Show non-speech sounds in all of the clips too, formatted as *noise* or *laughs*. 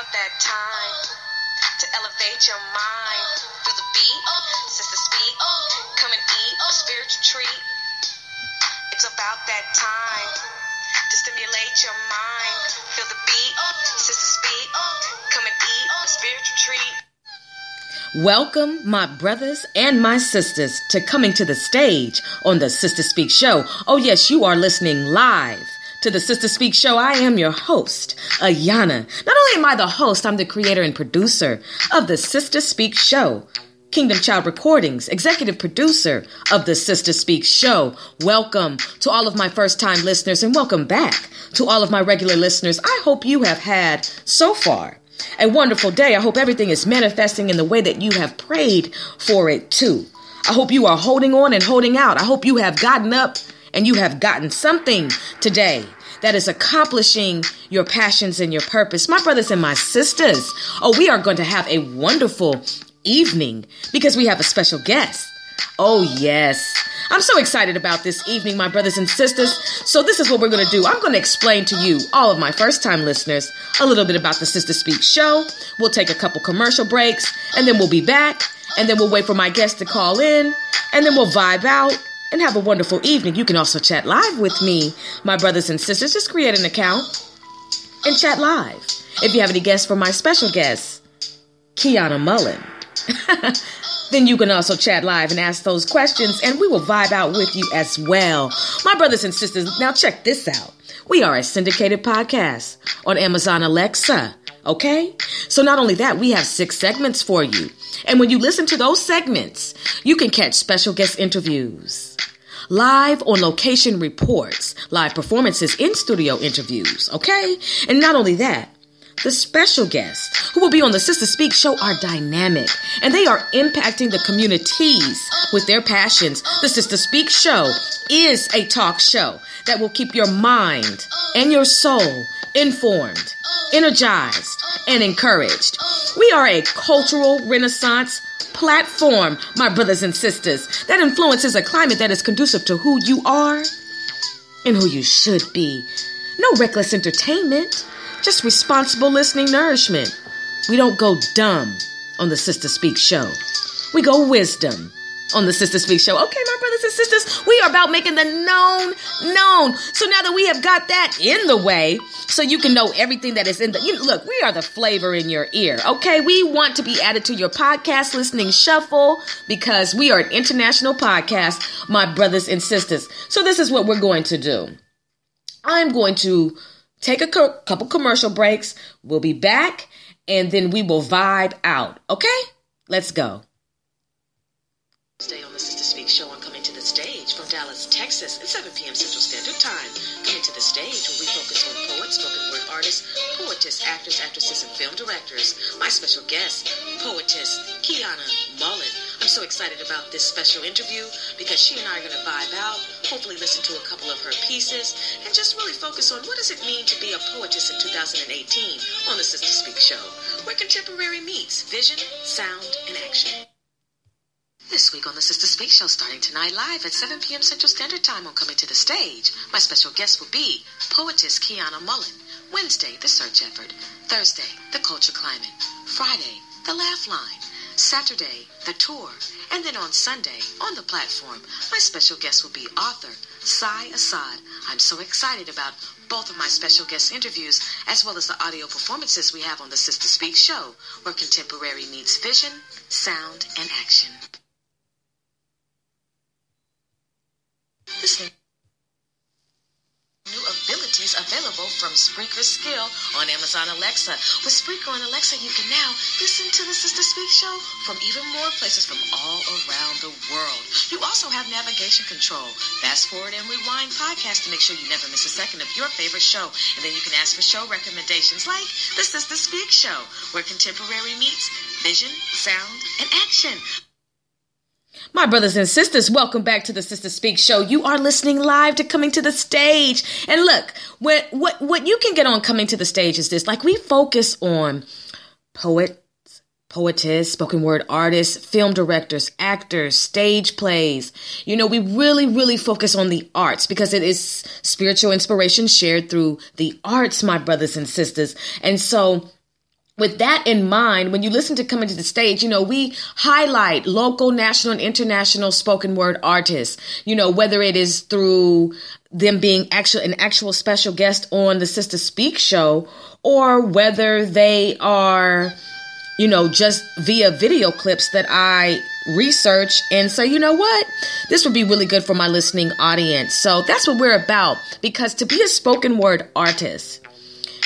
about that time to elevate your mind. Feel the beat, sister speak, come and eat a spiritual treat. It's about that time to stimulate your mind. Feel the beat, sister speak, come and eat a spiritual treat. Welcome, my brothers and my sisters, to coming to the stage on the Sister Speak Show. Oh, yes, you are listening live to the Sister Speak Show. I am your host, Ayana. Not only am I the host, I'm the creator and producer of the Sister Speak Show. Kingdom Child Recordings, executive producer of the Sister Speak Show. Welcome to all of my first time listeners and welcome back to all of my regular listeners. I hope you have had so far a wonderful day. I hope everything is manifesting in the way that you have prayed for it too. I hope you are holding on and holding out. I hope you have gotten up and you have gotten something today that is accomplishing your passions and your purpose. My brothers and my sisters, oh, we are going to have a wonderful evening because we have a special guest. Oh, yes. I'm so excited about this evening, my brothers and sisters. So, this is what we're going to do. I'm going to explain to you, all of my first time listeners, a little bit about the Sister Speak show. We'll take a couple commercial breaks, and then we'll be back. And then we'll wait for my guest to call in, and then we'll vibe out and have a wonderful evening. You can also chat live with me, my brothers and sisters. Just create an account and chat live. If you have any guests for my special guest, Kionna Mullen. *laughs* then you can also chat live and ask those questions, and we will vibe out with you as well. My brothers and sisters, now check this out. We are a syndicated podcast on Amazon Alexa. Okay? So not only that, we have six segments for you. And when you listen to those segments, you can catch special guest interviews, live on location reports, live performances, in studio interviews. Okay? And not only that, the special guests who will be on the Sister Speak show are dynamic and they are impacting the communities with their passions. The Sister Speak show is a talk show that will keep your mind and your soul informed, energized, and encouraged. We are a cultural renaissance platform, my brothers and sisters, that influences a climate that is conducive to who you are and who you should be. No reckless entertainment just responsible listening nourishment. We don't go dumb on the Sister Speak show. We go wisdom on the Sister Speak show. Okay, my brothers and sisters, we are about making the known known. So now that we have got that in the way, so you can know everything that is in the you look, we are the flavor in your ear. Okay, we want to be added to your podcast listening shuffle because we are an international podcast, my brothers and sisters. So this is what we're going to do. I'm going to take a co- couple commercial breaks. We'll be back and then we will vibe out. Okay? Let's go. Stay on the Sister Speak show. I'm coming to the stage from Dallas, Texas at 7 p.m. Central Standard Time. Coming to the stage where we focus on poets, spoken word artists, poetess, actors, actresses, and film directors. My special guest, poetess Kionna Mullen. I'm so excited about this special interview because she and I are going to vibe out, hopefully listen to a couple of her pieces, and just really focus on what does it mean to be a poetess in 2018 on the Sister Speak show, where contemporary meets vision, sound, and action. This week on the Sister Speak Show, starting tonight live at 7 p.m. Central Standard Time on Coming to the Stage, my special guest will be poetess Kionna Mullen. Wednesday, The Search Effort. Thursday, The Culture Climate. Friday, The Laugh Line. Saturday, The Tour. And then on Sunday, on the platform, my special guest will be author Sai Assad. I'm so excited about both of my special guest interviews as well as the audio performances we have on the Sister Speak show, where contemporary meets vision, sound, and action. Listen. New abilities available from Spreaker Skill on Amazon Alexa. With Spreaker on Alexa, you can now listen to the Sister Speak show from even more places from all around the world. You also have navigation control, fast forward and rewind podcast to make sure you never miss a second of your favorite show. And then you can ask for show recommendations like the Sister Speak show, where contemporary meets vision, sound, and action. My brothers and sisters, welcome back to the Sister Speak Show. You are listening live to Coming to the Stage. And look, what what what you can get on Coming to the Stage is this. Like we focus on poets, poetess, spoken word artists, film directors, actors, stage plays. You know, we really, really focus on the arts because it is spiritual inspiration shared through the arts, my brothers and sisters. And so with that in mind, when you listen to Coming to the Stage, you know, we highlight local, national, and international spoken word artists, you know, whether it is through them being actual, an actual special guest on the Sister Speak show, or whether they are, you know, just via video clips that I research and say, you know what, this would be really good for my listening audience. So that's what we're about. Because to be a spoken word artist,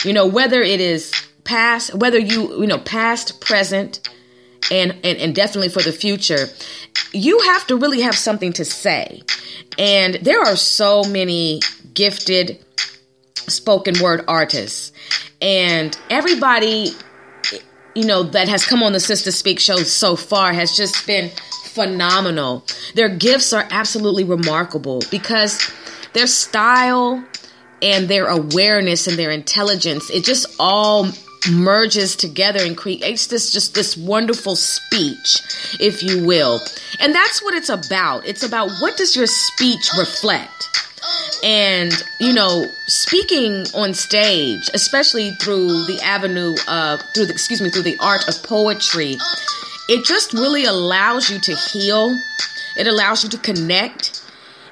you know, whether it is past, whether you, you know, past, present, and, and, and definitely for the future, you have to really have something to say. And there are so many gifted spoken word artists. And everybody, you know, that has come on the Sister Speak show so far has just been phenomenal. Their gifts are absolutely remarkable because their style and their awareness and their intelligence, it just all merges together and creates this just this wonderful speech if you will. And that's what it's about. It's about what does your speech reflect? And you know speaking on stage especially through the avenue of through the excuse me through the art of poetry it just really allows you to heal. It allows you to connect.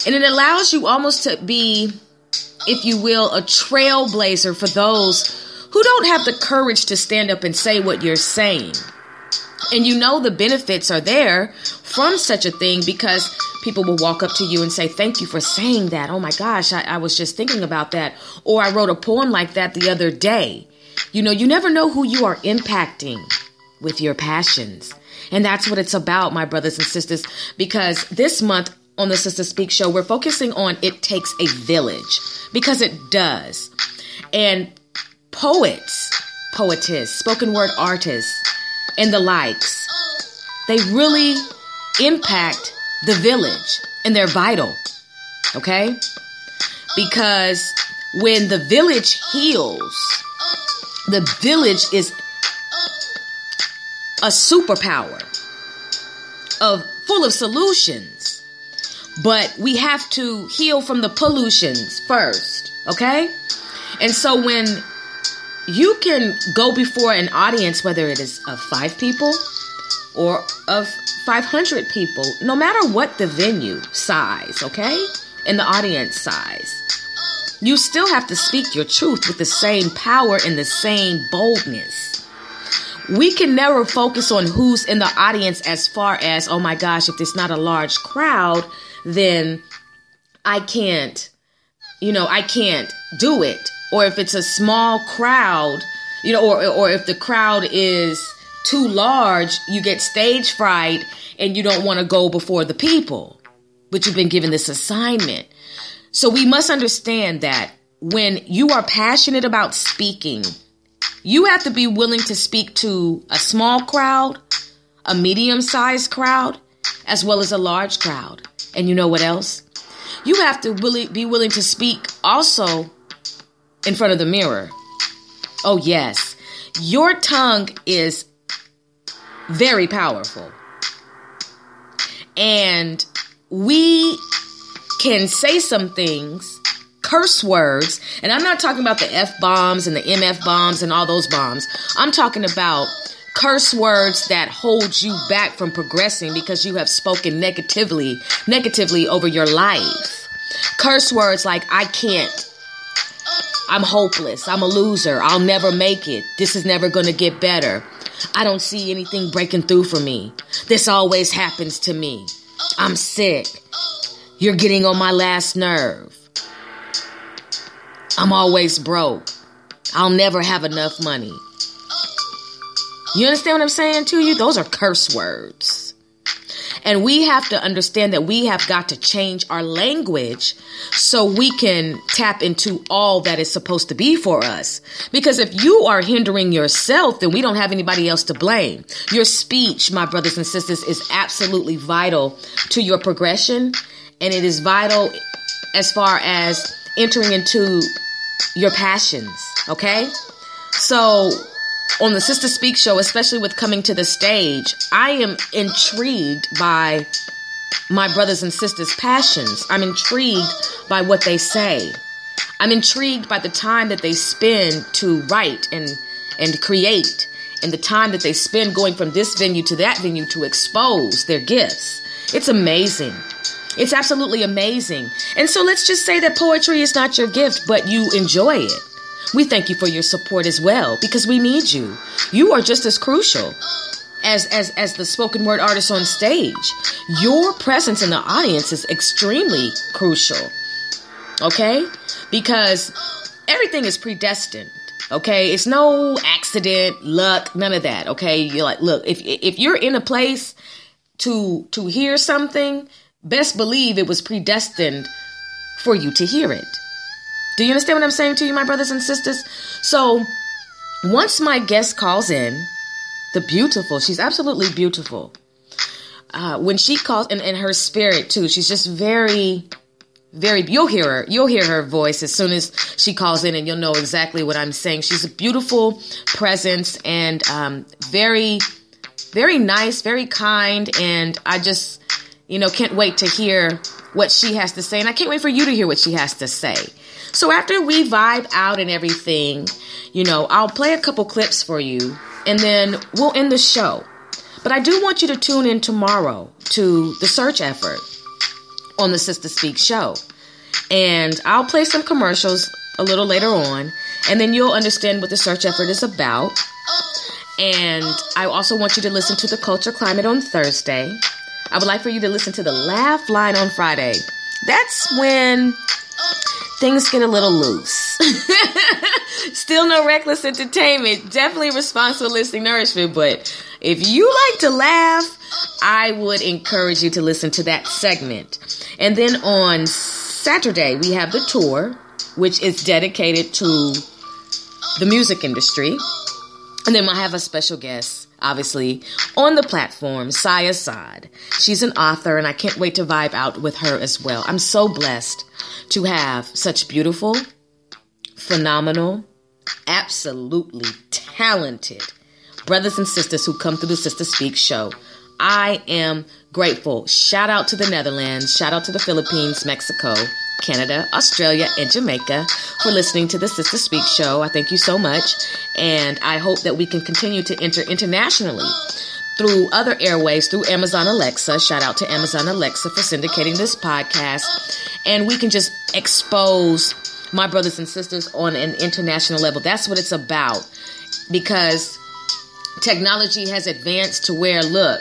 And it allows you almost to be if you will a trailblazer for those who don't have the courage to stand up and say what you're saying. And you know the benefits are there from such a thing because people will walk up to you and say, Thank you for saying that. Oh my gosh, I, I, was just thinking about that. Or I wrote a poem like that the other day. You know, you never know who you are impacting with your passions. And that's what it's about, my brothers and sisters, because this month on the Sister Speak show, we're focusing on it takes a village because it does. And poets, poetess, spoken word artists, and the likes. They really impact the village and they're vital. Okay? Because when the village heals, the village is a superpower of full of solutions. But we have to heal from the pollutions first, okay? And so when you can go before an audience, whether it is of five people or of 500 people, no matter what the venue size, okay? And the audience size. You still have to speak your truth with the same power and the same boldness. We can never focus on who's in the audience as far as, oh my gosh, if there's not a large crowd, then I can't, you know, I can't do it or if it's a small crowd, you know, or or if the crowd is too large, you get stage fright and you don't want to go before the people. But you've been given this assignment. So we must understand that when you are passionate about speaking, you have to be willing to speak to a small crowd, a medium sized crowd, as well as a large crowd. And you know what else? You have to really be willing to speak also in front of the mirror. Oh, yes. Your tongue is very powerful. And we can say some things, curse words, and I'm not talking about the F bombs and the MF bombs and all those bombs. I'm talking about curse words that hold you back from progressing because you have spoken negatively, negatively over your life. Curse words like I can't, I'm hopeless. I'm a loser. I'll never make it. This is never going to get better. I don't see anything breaking through for me. This always happens to me. I'm sick. You're getting on my last nerve. I'm always broke. I'll never have enough money. You understand what I'm saying to you? Those are curse words. And we have to understand that we have got to change our language so we can tap into all that is supposed to be for us. Because if you are hindering yourself, then we don't have anybody else to blame. Your speech, my brothers and sisters, is absolutely vital to your progression. And it is vital as far as entering into your passions. Okay? So on the Sister Speak show, especially with coming to the stage, I am intrigued by my brothers and sisters' passions. I'm intrigued by what they say. I'm intrigued by the time that they spend to write and and create and the time that they spend going from this venue to that venue to expose their gifts. It's amazing. It's absolutely amazing. And so let's just say that poetry is not your gift, but you enjoy it. We thank you for your support as well because we need you. You are just as crucial as as as the spoken word artist on stage. Your presence in the audience is extremely crucial. Okay? Because everything is predestined. Okay? It's no accident, luck, none of that. Okay? You're like, look, if if you're in a place to to hear something, best believe it was predestined for you to hear it. Do you understand what I'm saying to you, my brothers and sisters? So, once my guest calls in, the beautiful, she's absolutely beautiful. Uh, when she calls, and, and her spirit too, she's just very, very, you'll hear her, you'll hear her voice as soon as she calls in and you'll know exactly what I'm saying. She's a beautiful presence and um, very, very nice, very kind. And I just, you know, can't wait to hear what she has to say. And I can't wait for you to hear what she has to say. So after we vibe out and everything, you know, I'll play a couple clips for you and then we'll end the show. But I do want you to tune in tomorrow to the search effort on the Sister Speak show. And I'll play some commercials a little later on, and then you'll understand what the search effort is about. And I also want you to listen to the Culture Climate on Thursday. I would like for you to listen to the Laugh Line on Friday. That's when things get a little loose. *laughs* Still no reckless entertainment, definitely responsible listening nourishment, but if you like to laugh, I would encourage you to listen to that segment. And then on Saturday, we have the tour, which is dedicated to the music industry. And then I have a special guest, obviously, on the platform, Saya Saad. She's an author, and I can't wait to vibe out with her as well. I'm so blessed to have such beautiful, phenomenal, absolutely talented brothers and sisters who come through the Sister Speak show. I am grateful. Shout out to the Netherlands, shout out to the Philippines, Mexico, Canada, Australia, and Jamaica for listening to the Sister Speak show. I thank you so much, and I hope that we can continue to enter internationally through other airways, through Amazon Alexa. Shout out to Amazon Alexa for syndicating this podcast. And we can just expose my brothers and sisters on an international level. That's what it's about. Because technology has advanced to where, look,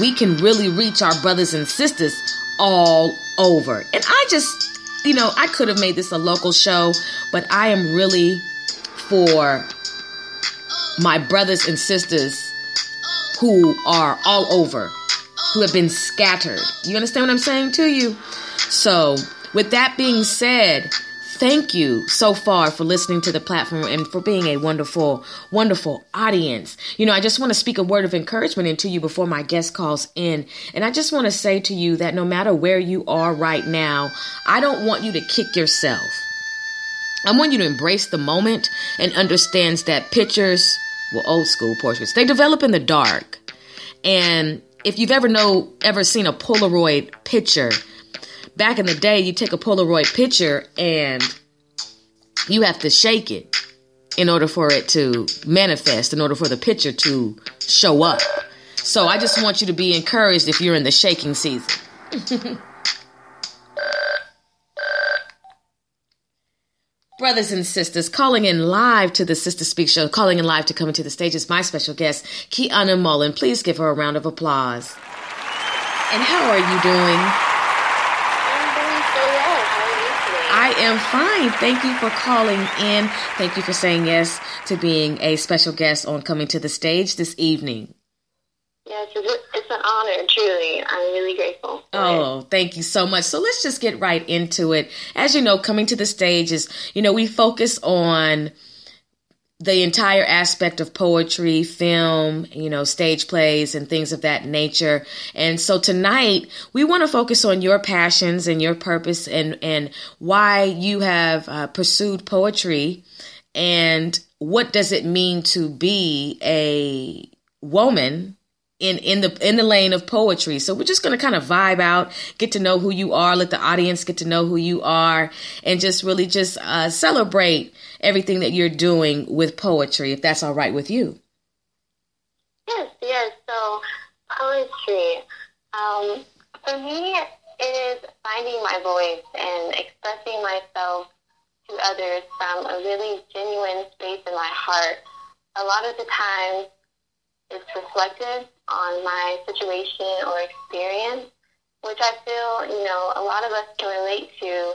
we can really reach our brothers and sisters all over. And I just, you know, I could have made this a local show, but I am really for my brothers and sisters who are all over, who have been scattered. You understand what I'm saying to you? So, with that being said, thank you so far for listening to the platform and for being a wonderful, wonderful audience. You know, I just want to speak a word of encouragement into you before my guest calls in. And I just want to say to you that no matter where you are right now, I don't want you to kick yourself. I want you to embrace the moment and understands that pictures well, old school portraits. They develop in the dark. And if you've ever know ever seen a Polaroid picture, back in the day, you take a Polaroid picture and you have to shake it in order for it to manifest, in order for the picture to show up. So I just want you to be encouraged if you're in the shaking season. *laughs* Brothers and sisters, calling in live to the Sister Speak Show, calling in live to come into the stage is my special guest, Kionna Mullen. Please give her a round of applause. And how are you doing? I'm doing so well. How are you today? I am fine. Thank you for calling in. Thank you for saying yes to being a special guest on Coming to the Stage this evening. Yes, it's an honor, truly. I'm really grateful. Oh, thank you so much. So let's just get right into it. As you know, Coming to the Stage is, you know, we focus on the entire aspect of poetry, film, you know, stage plays and things of that nature. And so tonight we want to focus on your passions and your purpose and, and why you have uh, pursued poetry and what does it mean to be a woman in in the in the lane of poetry. So we're just going to kind of vibe out, get to know who you are, let the audience get to know who you are, and just really just uh, celebrate everything that you're doing with poetry, if that's all right with you. Yes, yes. So poetry, um, for me, it is finding my voice and expressing myself to others from a really genuine space in my heart. A lot of the times, it's reflected on my situation or experience, which I feel, you know, a lot of us can relate to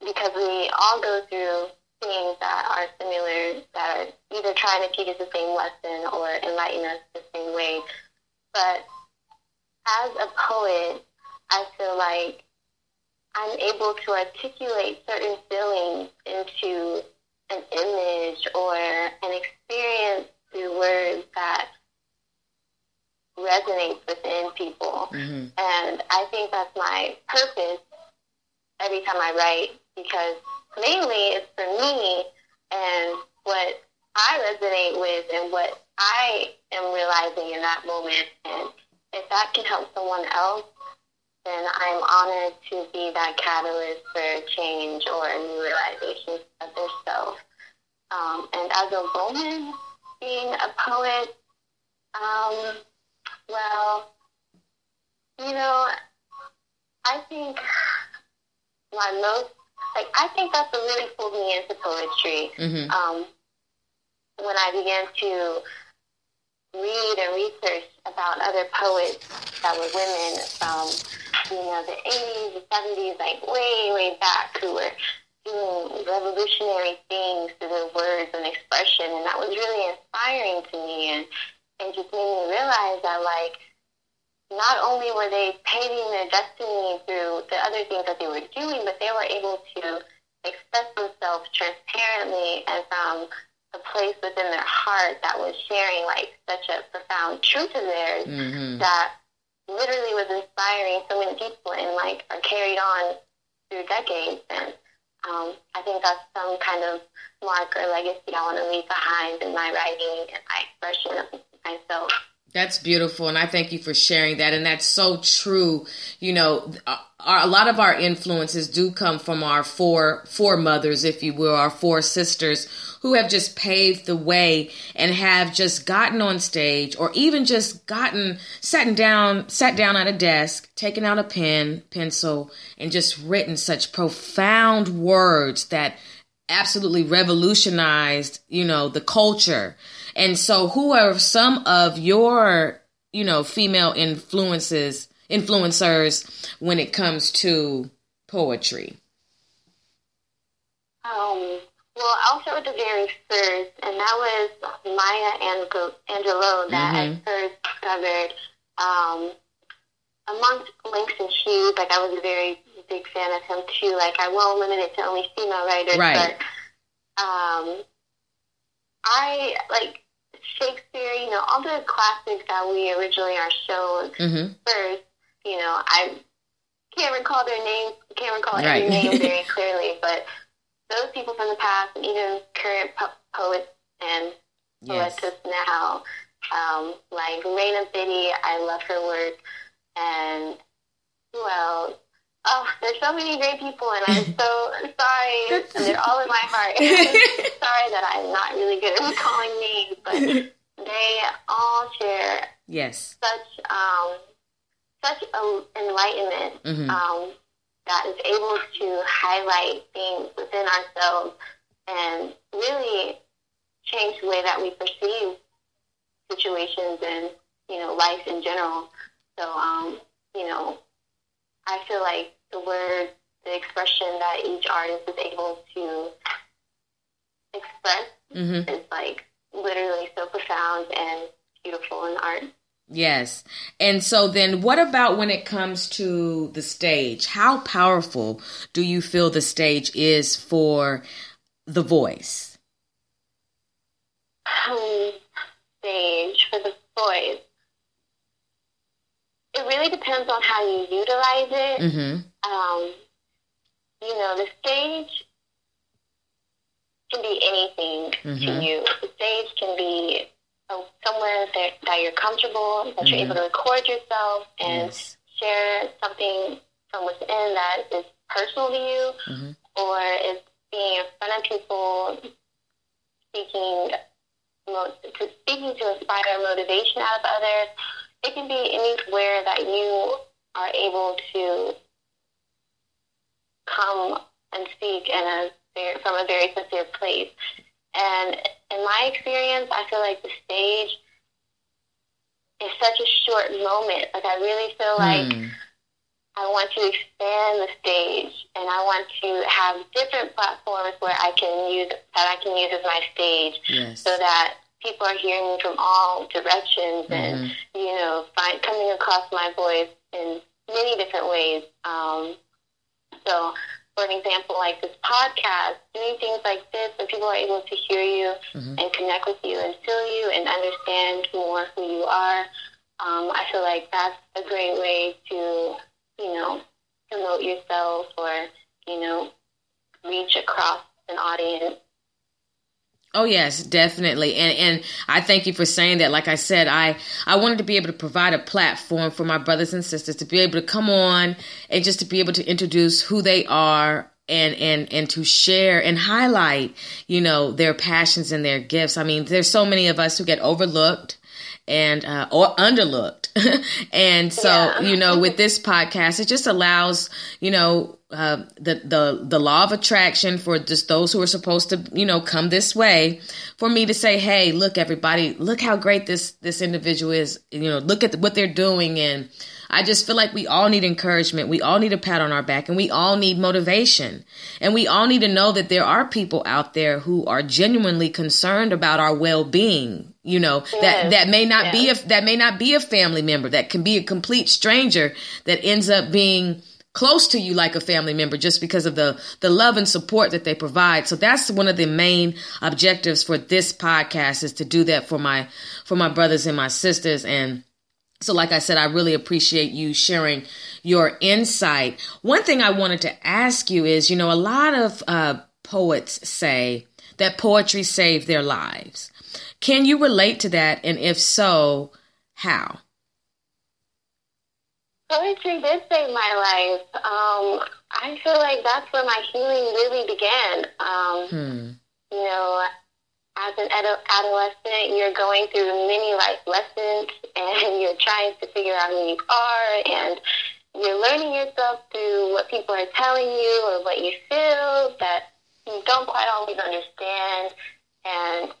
because we all go through things that are similar, that are either trying to teach us the same lesson or enlighten us the same way. But as a poet, I feel like I'm able to articulate certain feelings into an image or an experience through words that resonates within people. Mm-hmm. And I think that's my purpose every time I write because mainly it's for me and what I resonate with and what I am realizing in that moment. And if that can help someone else, then I'm honored to be that catalyst for change or a new realization of their self. Um, and as a woman, being a poet, um, well, you know, I think my most like I think that's what really pulled me into poetry. Mm-hmm. Um, when I began to read and research about other poets that were women from you know the 80s, the 70s, like way way back, who were doing revolutionary things through their words and expression, and that was really inspiring to me. And and just made me realize that like not only were they paving their destiny through the other things that they were doing, but they were able to express themselves transparently and from a place within their heart that was sharing like such a profound truth of theirs mm-hmm. that literally was inspiring so many people and like are carried on through decades. And um, I think that's some kind of mark or legacy I want to leave behind in my writing and my expression of myself. That's beautiful, and I thank you for sharing that. And that's so true. You know, our, a lot of our influences do come from our four four mothers, if you will, our four sisters who have just paved the way and have just gotten on stage, or even just gotten sat down, sat down at a desk, taken out a pen, pencil, and just written such profound words that absolutely revolutionized, you know, the culture and so, who are some of your, you know, female influences, influencers when it comes to poetry? Um, well, I'll start with the very first, and that was Maya Angelou that mm-hmm. I first discovered. Um, amongst Langston Hughes, like I was a very big fan of him too. Like I won't limit it to only female writers, right. but um, I like Shakespeare, you know, all the classics that we originally are shown mm-hmm. first, you know, I can't recall their names, can't recall right. every name very *laughs* clearly, but those people from the past and even current po- poets and yes. poetess now, um, like Raina Biddy, I love her work, and who else? Oh, there's so many great people, and I'm so *laughs* sorry. and they're all in my heart. *laughs* *laughs* sorry that I'm not really good at calling names, but they all share yes such um, such a enlightenment mm-hmm. um, that is able to highlight things within ourselves and really change the way that we perceive situations and you know life in general. So um, you know, I feel like the words the expression that each artist is able to express Mm-hmm. is like literally so profound and beautiful in art. Yes. And so then what about when it comes to the stage? How powerful do you feel the stage is for the voice? Um, stage for the voice. It really depends on how you utilize it. Mm-hmm. Um, you know, the stage can be anything Mhm. to you. The stage can be uh, somewhere that, that you're comfortable, that you're Mhm. able to record yourself and Yes. share something from within that is personal to you, Mhm. or is being in front of people, speaking, to, speaking to inspire motivation out of others. It can be anywhere that you are able to come and speak in a very, from a very sincere place. And in my experience, I feel like the stage is such a short moment. Like I really feel like Hmm. I want to expand the stage, and I want to have different platforms where I can use that I can use as my stage, Yes. so that people are hearing me from all directions, and Mm-hmm. you know, find coming across my voice in many different ways. Um, so, for an example, like this podcast, doing things like this, where people are able to hear you Mhm. and connect with you and feel you and understand more who you are. Um, I feel like that's a great way to, you know, promote yourself or, you know, reach across an audience. Oh yes, definitely. And and I thank you for saying that. Like I said, I I wanted to be able to provide a platform for my brothers and sisters to be able to come on and just to be able to introduce who they are and and and to share and highlight, you know, their passions and their gifts. I mean, there's so many of us who get overlooked and uh, or underlooked. *laughs* and so, Yeah. you know, with this podcast, it just allows, you know, uh, the the the law of attraction for just those who are supposed to, you know, come this way, for me to say, hey, look, everybody, look how great this this individual is. You know, look at what they're doing, and I just feel like we all need encouragement. We all need a pat on our back, and we all need motivation, and we all need to know that there are people out there who are genuinely concerned about our well being. You know that Yes. that may not be a that may not be a family member. That can be a complete stranger that ends up being close to you like a family member just because of the the love and support that they provide. So that's one of the main objectives for this podcast is to do that for my for my brothers and my sisters and so like I said I really appreciate you sharing your insight. One thing I wanted to ask you is, you know, a lot of uh poets say that poetry saved their lives. Can you relate to that and if so, how? Poetry did save my life. Um, I feel like that's where my healing really began. Um, Hmm. you know, as an ado- adolescent, you're going through many life lessons and *laughs* you're trying to figure out who you are and you're learning yourself through what people are telling you or what you feel that you don't quite always understand. And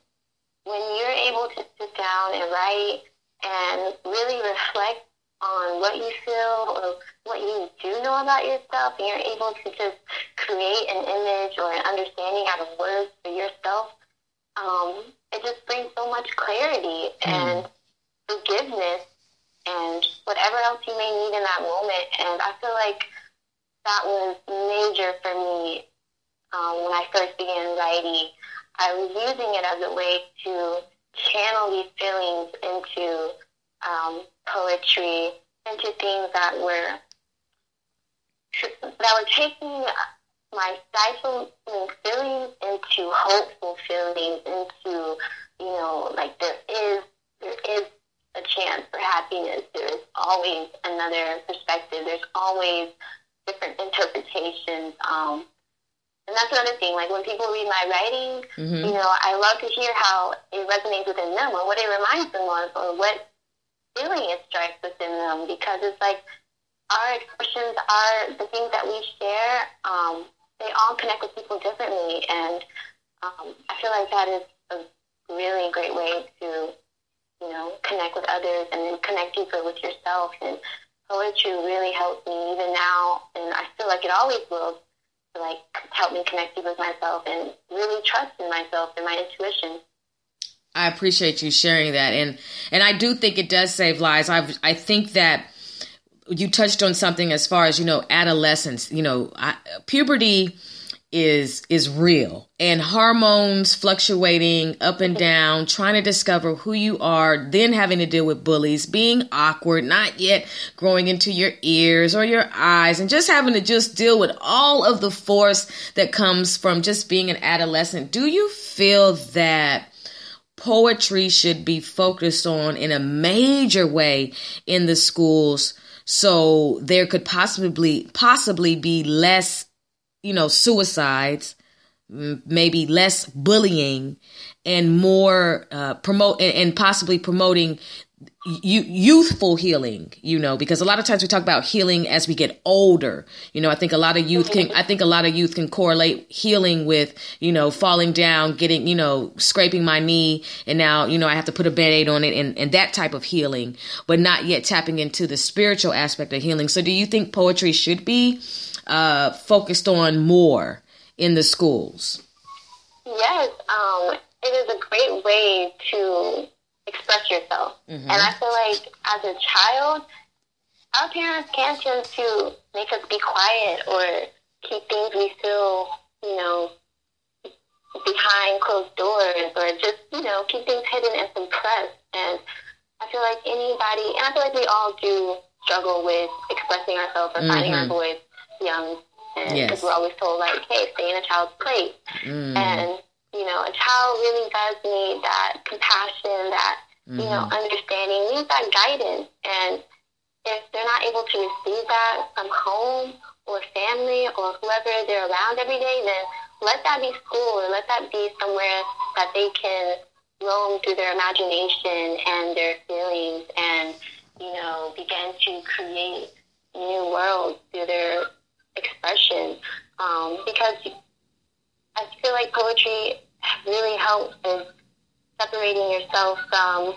when you're able to sit down and write and really reflect on what you feel or what you do know about yourself, and you're able to just create an image or an understanding out of words for yourself, um, it just brings so much clarity and forgiveness and whatever else you may need in that moment. And I feel like that was major for me um, when I first began writing. I was using it as a way to channel these feelings into um, poetry, into things that were that were taking my stifling feelings into hopeful feelings, into you know, like there is there is a chance for happiness. There is always another perspective. There's always different interpretations. Um, and that's another thing. Like when people read my writing, hmm you know, I love to hear how it resonates within them or what it reminds them of or what feeling it strikes within them because it's like our expressions are the things that we share. Um, they all connect with people differently, and um, I feel like that is a really great way to, you know, connect with others and then connect deeper with yourself and poetry really helped me even now, and I feel like it always will, to like help me connect with myself and really trust in myself and my intuition. I appreciate you sharing that, and and I do think it does save lives. I I think that you touched on something as far as you know adolescence. You know, I, puberty is is real and hormones fluctuating up and down trying to discover who you are then having to deal with bullies being awkward not yet growing into your ears or your eyes and just having to just deal with all of the force that comes from just being an adolescent do you feel that poetry should be focused on in a major way in the schools so there could possibly possibly be less you know, suicides, maybe less bullying, and more uh, promote and, and possibly promoting youthful healing you know because a lot of times we talk about healing as we get older you know i think a lot of youth can i think a lot of youth can correlate healing with you know falling down getting you know scraping my knee and now you know i have to put a band-aid on it and, and that type of healing but not yet tapping into the spiritual aspect of healing so do you think poetry should be uh, focused on more in the schools? Yes, um, it is a great way to express yourself. Mm-hmm. And I feel like as a child, our parents can tend to make us be quiet or keep things we feel, you know, behind closed doors or just, you know, keep things hidden and suppressed. And I feel like anybody, and I feel like we all do struggle with expressing ourselves or mm-hmm. finding our voice young, and because yes. we're always told like, hey, stay in a child's place, mm. and you know, a child really does need that compassion, that mm-hmm. you know, mm-hmm. understanding, needs that guidance, and if they're not able to receive that from home or family or whoever they're around every day, then let that be school or let that be somewhere that they can roam through their imagination and their feelings and, you know, begin to create new worlds through their expression um, because I feel like poetry really helps in separating yourself from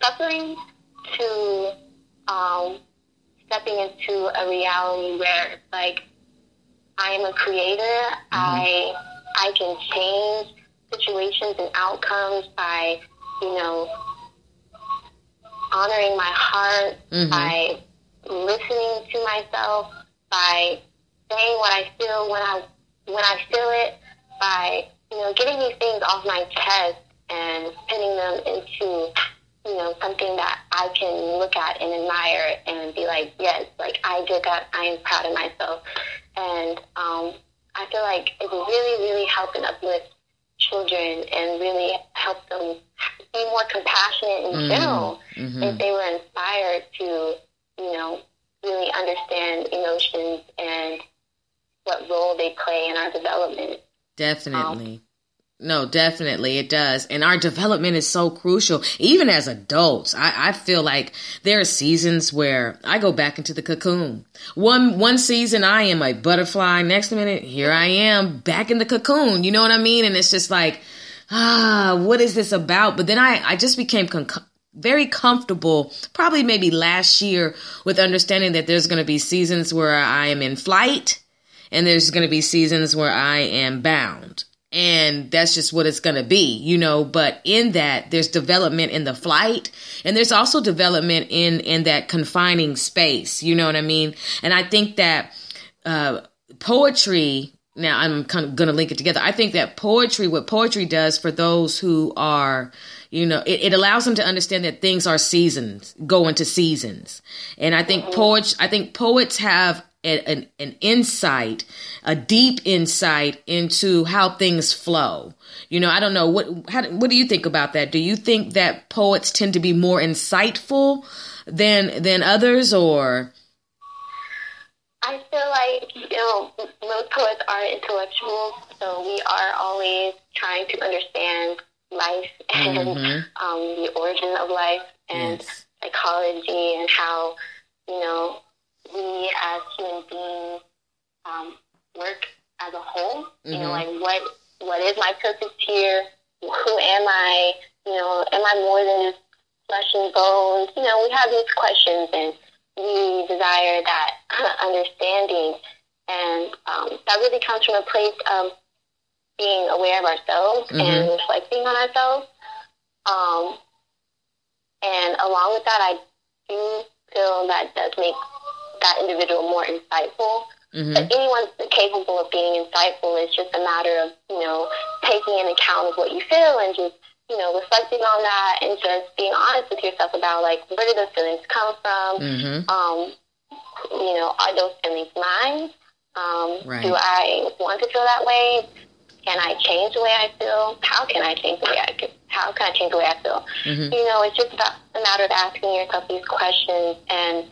suffering to um, stepping into a reality where it's like I am a creator. Mm-hmm. I I can change situations and outcomes by you know honoring my heart mm-hmm. by listening to myself by saying what I feel when I when I feel it by you know getting these things off my chest and putting them into you know something that I can look at and admire and be like yes like I did that I am proud of myself and um, I feel like it's really really helping uplift children and really help them be more compassionate in mm-hmm. general mm-hmm. if they were inspired to you know really understand emotions and what role they play in our development. Definitely. Um, no, definitely it does. And our development is so crucial. Even as adults, I, I, feel like there are seasons where I go back into the cocoon. One one season I am a butterfly. Next minute, here I am back in the cocoon. You know what I mean? And it's just like, ah, what is this about? But then I, I just became con- very comfortable, probably maybe last year, with understanding that there's going to be seasons where I am in flight and there's going to be seasons where I am bound. And that's just what it's going to be, you know. But in that, there's development in the flight, and there's also development in in that confining space. You know what I mean? And I think that uh, poetry. Now, I'm kind of going to link it together. I think that poetry, what poetry does for those who are you know it, it allows them to understand that things are seasons go into seasons and i think poets i think poets have an, an insight, a deep insight into how things flow. You know, I don't know what how, what do you think about that? Do you think that poets tend to be more insightful than than others, or? I feel like you know most poets are intellectuals, so we are always trying to understand life and mm-hmm. um, the origin of life and yes. psychology and how you know we as human beings um, work as a whole. Mm-hmm. You know, mm-hmm. like what what is my purpose here? Who am I? You know, am I more than just flesh and bones? You know, we have these questions, and we desire that *laughs* understanding. And um, that really comes from a place of being aware of ourselves mm-hmm. and reflecting on ourselves. Um, and along with that, I do feel that does make that individual more insightful. Mm-hmm. But anyone's capable of being insightful. It's just a matter of, you know, taking into account of what you feel and just, you know, reflecting on that and just being honest with yourself about, like, where did those feelings come from? Mm-hmm. Um, you know, are those feelings mine? Um, right. Do I want to feel that way? Can I change the way I feel? How can I change the way I feel? How can I change the way I feel? Mm-hmm. You know, it's just about a matter of asking yourself these questions and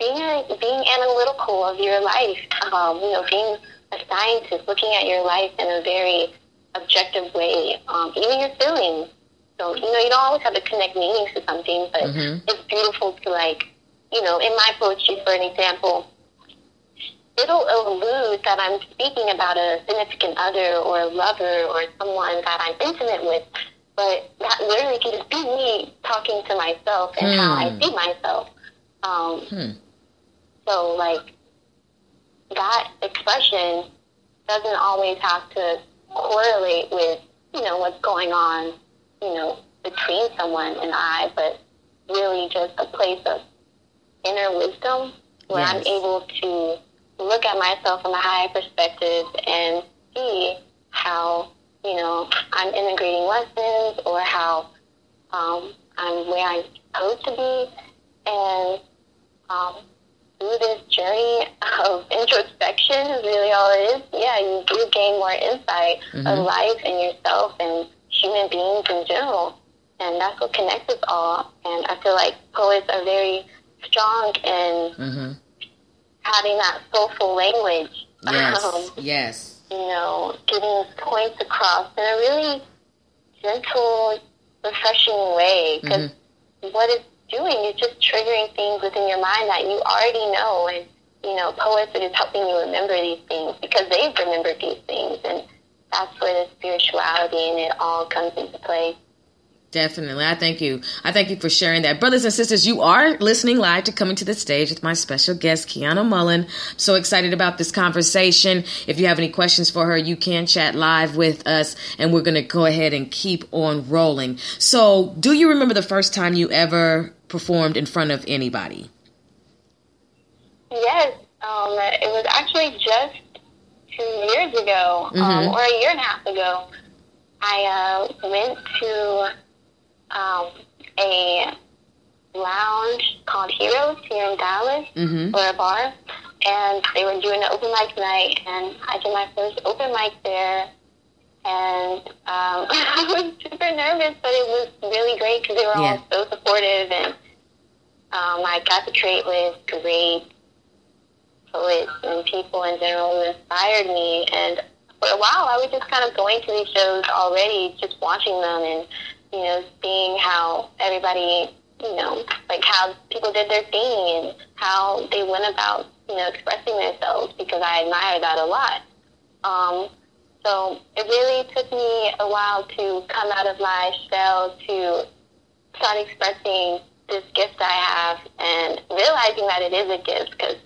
being being analytical of your life. Um, you know, being a scientist, looking at your life in a very objective way, um, even your feelings. So you know, you don't always have to connect meanings to something, but mm-hmm. it's beautiful to like, you know, in my poetry, for an example, it'll allude that I'm speaking about a significant other or a lover or someone that I'm intimate with, but that literally can just be me talking to myself and hmm. how I hmm. see myself. Um, hmm. So, like, that expression doesn't always have to correlate with, you know, what's going on, you know, between someone and I, but really just a place of inner wisdom where yes. I'm able to look at myself from a higher perspective and see how, you know, I'm integrating lessons or how um, I'm where I'm supposed to be. And um, through this journey of introspection is really all it is. Yeah, you do gain more insight mm-hmm. of life and yourself and human beings in general. And that's what connects us all. And I feel like poets are very strong in mm-hmm having that soulful language. Yes. Um, yes. You know, getting points across in a really gentle, refreshing way. Because mm-hmm. what it's doing is just triggering things within your mind that you already know. And, you know, poets are just helping you remember these things because they've remembered these things. And that's where the spirituality and it all comes into play. Definitely. I thank you. I thank you for sharing that. Brothers and sisters, you are listening live to Coming to the Stage with my special guest, Kionna Mullen. so excited about this conversation. If you have any questions for her, you can chat live with us, and we're going to go ahead and keep on rolling. So, do you remember the first time you ever performed in front of anybody? Yes. Um, it was actually just two years ago, um, mm-hmm. um, or a year and a half ago. I uh, went to um, a lounge called Heroes here in Dallas, mm-hmm. or a bar, and they were doing an open mic night, and I did my first open mic there, and um, *laughs* I was super nervous, but it was really great because they were yeah. all so supportive, and um, I got to create with great poets and people in general who inspired me, and for a while I was just kind of going to these shows already, just watching them and you know, seeing how everybody, you know, like how people did their thing and how they went about, you know, expressing themselves because I admire that a lot. Um, so it really took me a while to come out of my shell to start expressing this gift I have and realizing that it is a gift because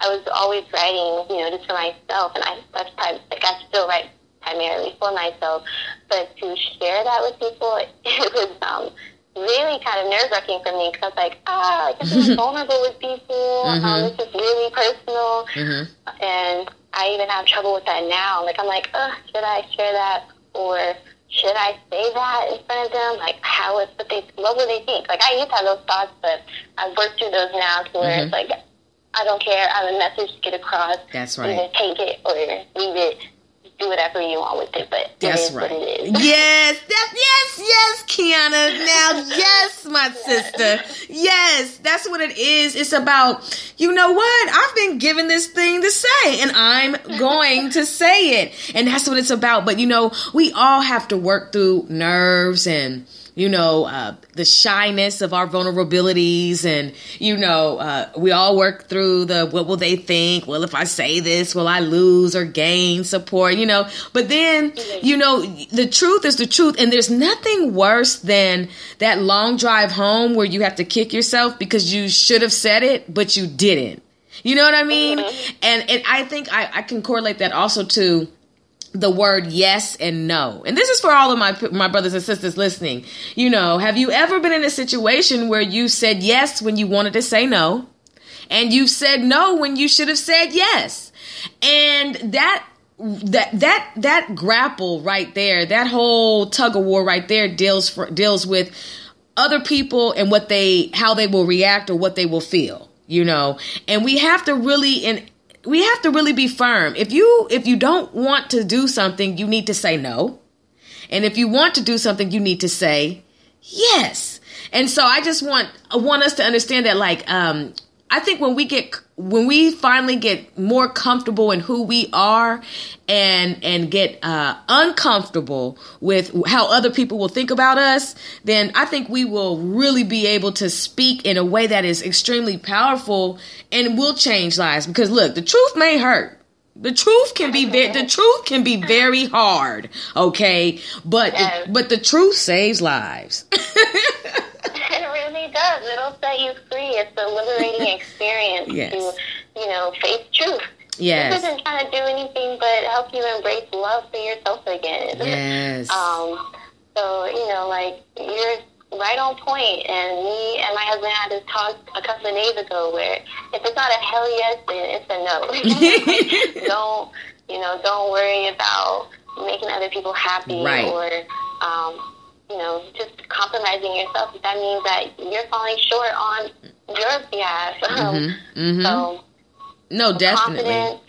I was always writing, you know, just for myself, and I that's probably, like I still write primarily for myself, but to share that with people, *laughs* it was um, really kind of nerve wracking for me because I was like, ah, like, this is vulnerable with people. Mm-hmm. Um, this is really personal, mm-hmm. and I even have trouble with that now. Like I'm like, oh, should I share that or should I say that in front of them? Like, how is what they what would they think? Like, I used to have those thoughts, but I've worked through those now to where mm-hmm. it's like, I don't care. I have a message to get across. That's right. Either take it or leave it do whatever you want with it, but that's right. yes, that yes, yes, Kionna. *laughs* Now, yes, my sister. Yes, that's what it is. It's about you know what? I've been given this thing to say, and I'm going to say it, and that's what it's about. But you know, we all have to work through nerves and you know, uh, the shyness of our vulnerabilities. And, you know, uh, we all work through the what will they think? Well, if I say this, will I lose or gain support? You know, but then, you know, the truth is the truth. And there's nothing worse than that long drive home where you have to kick yourself because you should have said it, but you didn't. You know what I mean? Mm-hmm. And, and I think I, I can correlate that also to the word yes and no. And this is for all of my my brothers and sisters listening. You know, have you ever been in a situation where you said yes when you wanted to say no and you said no when you should have said yes? And that that that that grapple right there, that whole tug of war right there deals for, deals with other people and what they how they will react or what they will feel, you know. And we have to really and we have to really be firm. If you if you don't want to do something, you need to say no. And if you want to do something, you need to say yes. And so I just want want us to understand that like um I think when we get when we finally get more comfortable in who we are and and get uh, uncomfortable with how other people will think about us, then I think we will really be able to speak in a way that is extremely powerful and will change lives. Because look, the truth may hurt. The truth can be very, the truth can be very hard, okay? But yes. but the truth saves lives. *laughs* it really does. It'll set you free. It's a liberating *laughs* experience yes. to, you know, face truth. Yes. This isn't trying to do anything but help you embrace love for yourself again. Yes. um, so, you know, like, you're right on point. And me and my husband had this talk a couple of days ago where if it's not a hell yes, then it's a no. *laughs* *laughs* don't, you know, don't worry about making other people happy right. or, um, you know, just compromising yourself, that means that you're falling short on your *laughs* behalf. Mm-hmm. Mm-hmm. So, no, definitely.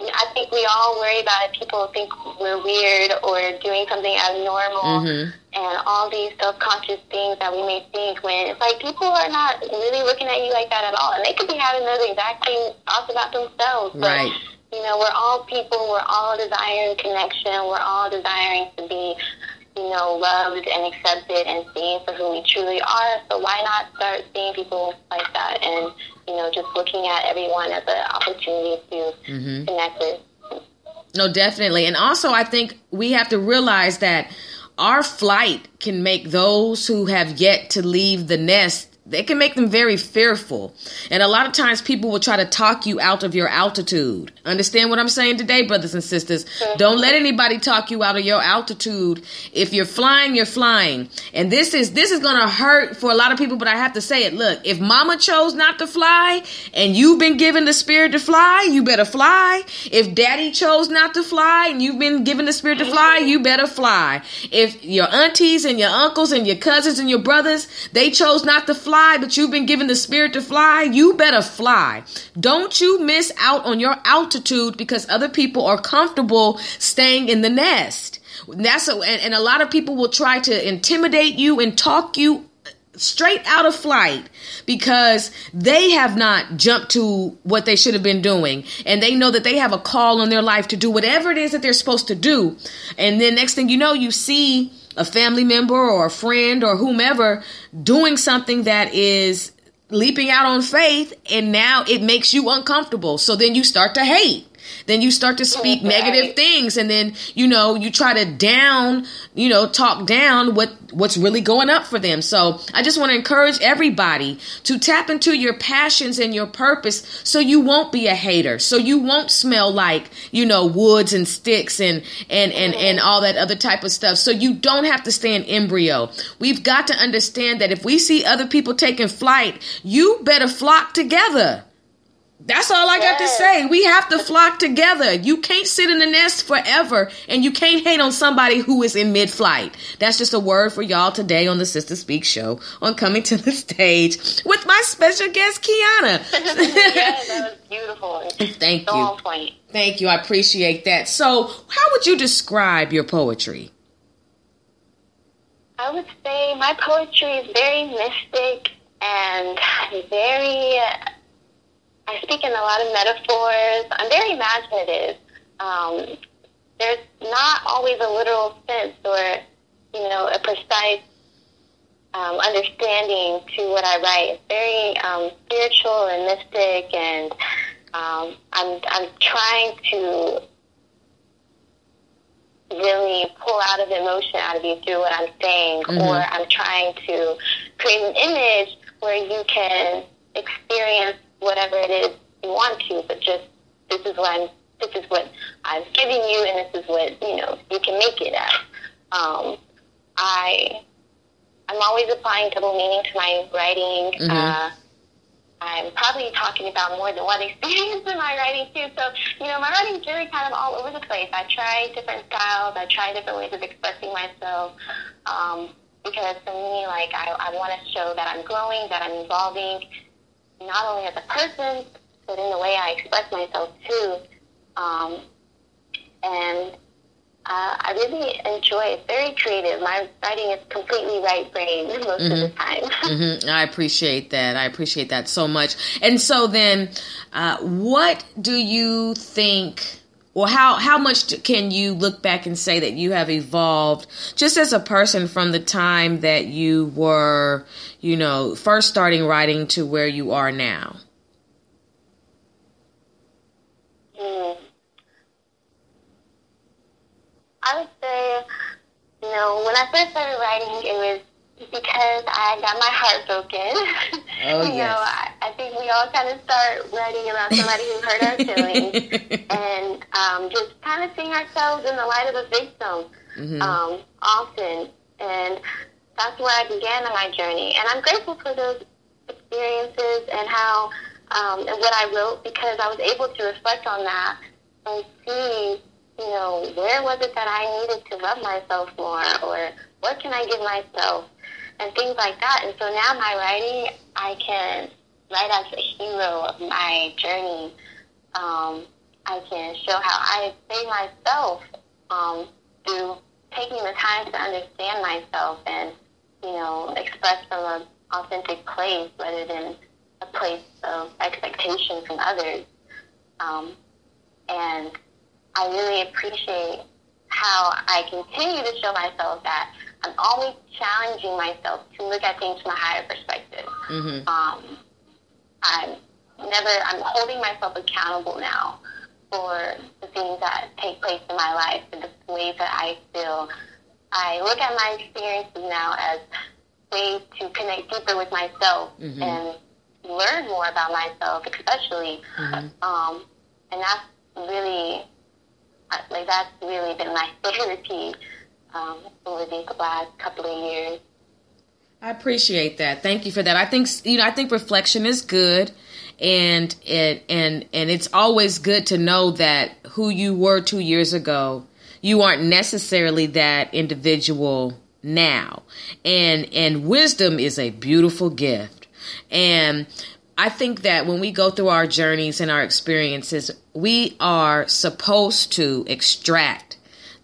I think we all worry about if people think we're weird or doing something abnormal mm-hmm. and all these self-conscious things that we may think when it's like people are not really looking at you like that at all. And they could be having those exact same thoughts about themselves. But, right. you know, we're all people. We're all desiring connection. We're all desiring to be you know, loved and accepted and seen for who we truly are. So why not start seeing people like that and, you know, just looking at everyone as an opportunity to mm-hmm. connect with. No, definitely. And also, I think we have to realize that our flight can make those who have yet to leave the nest it can make them very fearful. And a lot of times people will try to talk you out of your altitude. Understand what I'm saying today, brothers and sisters? Don't let anybody talk you out of your altitude. If you're flying, you're flying. And this is this is going to hurt for a lot of people, but I have to say it. Look, if mama chose not to fly and you've been given the spirit to fly, you better fly. If daddy chose not to fly and you've been given the spirit to fly, you better fly. If your aunties and your uncles and your cousins and your brothers, they chose not to fly, fly, but you've been given the spirit to fly, you better fly. Don't you miss out on your altitude because other people are comfortable staying in the nest. That's a, and, and a lot of people will try to intimidate you and talk you straight out of flight because they have not jumped to what they should have been doing and they know that they have a call on their life to do whatever it is that they're supposed to do and then next thing you know you see a family member or a friend or whomever doing something that is leaping out on faith and now it makes you uncomfortable. So then you start to hate. Then you start to speak right. negative things and then, you know, you try to down, you know, talk down what what's really going up for them. So, I just want to encourage everybody to tap into your passions and your purpose so you won't be a hater. So you won't smell like, you know, woods and sticks and and and and all that other type of stuff. So you don't have to stay in embryo. We've got to understand that if we see other people taking flight, you better flock together. That's all I got to say. We have to flock together. You can't sit in the nest forever and you can't hate on somebody who is in mid flight. That's just a word for y'all today on the Sister Speak show on Coming to the Stage with my special guest, Kionna. *laughs* that was beautiful. Thank so you. On point. Thank you. I appreciate that. So, how would you describe your poetry? I would say my poetry is very mystic and very I speak in a lot of metaphors. I'm very imaginative. Um, there's not always a literal sense or you know, a precise um, understanding to what I write. It's very um, spiritual and mystic, and um, I'm I'm trying to really pull out of emotion out of you through what I'm saying, mm-hmm. or I'm trying to create an image where you can experience whatever it is you want to, but just this is what I'm, this is what I'm giving you, and this is what you know you can make it as. Um, I I'm always applying double meaning to my writing. Mm-hmm. Uh, I'm probably talking about more than one *laughs* experience in my writing too. So, you know, my writing is really kind of all over the place. I try different styles. I try different ways of expressing myself. Um, because for me, like, I, I want to show that I'm growing, that I'm evolving, not only as a person, but in the way I express myself too. Um, and uh, I really enjoy it. Very creative. My writing is completely right brain most mm-hmm. of the time. *laughs* mm-hmm. I appreciate that. I appreciate that so much. And so then, uh, what do you think? Well, how how much can you look back and say that you have evolved just as a person from the time that you were, you know, first starting writing to where you are now? Mm. I would say, you know, when I first started writing, it was because I got my heart broken. Oh, *laughs* you yes. know, I, I think we all kind of start writing about somebody who hurt our feelings *laughs* and um, just kind of seeing ourselves in the light of a victim mm-hmm. um, often. And that's where I began my journey. And I'm grateful for those experiences and how um, and what I wrote because I was able to reflect on that and see you know, where was it that I needed to love myself more, or what can I give myself, and things like that. And so now my writing, I can write as a hero of my journey. Um, I can show how I saved myself um, through taking the time to understand myself and, you know, express from an authentic place rather than a place of expectation from others. Um, and I really appreciate how I continue to show myself that I'm always challenging myself to look at things from a higher perspective. Mm-hmm. Um, I'm never, I'm holding myself accountable now for the things that take place in my life and the ways that I feel. I look at my experiences now as ways to connect deeper with myself mm-hmm. and learn more about myself, especially. Mm-hmm. Um, and that's really like that's really been my therapy um, over these last couple of years. I appreciate that. Thank you for that. I think you know I think reflection is good and it and and it's always good to know that who you were 2 years ago, you aren't necessarily that individual now. And and wisdom is a beautiful gift. And I think that when we go through our journeys and our experiences, we are supposed to extract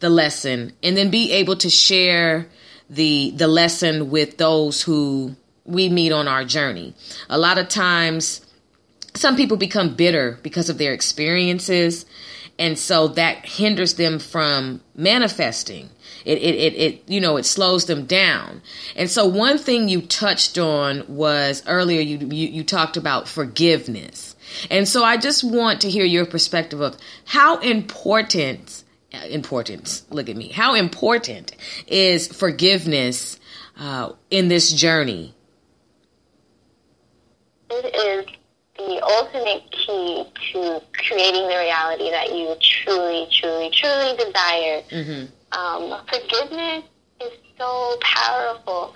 the lesson and then be able to share the the lesson with those who we meet on our journey. A lot of times some people become bitter because of their experiences and so that hinders them from manifesting it, it, it, it, you know, it slows them down. And so one thing you touched on was earlier you, you, you talked about forgiveness. And so I just want to hear your perspective of how important, important, look at me, how important is forgiveness uh, in this journey? It is the ultimate key to creating the reality that you truly, truly, truly desire. Mm-hmm. Um, forgiveness is so powerful.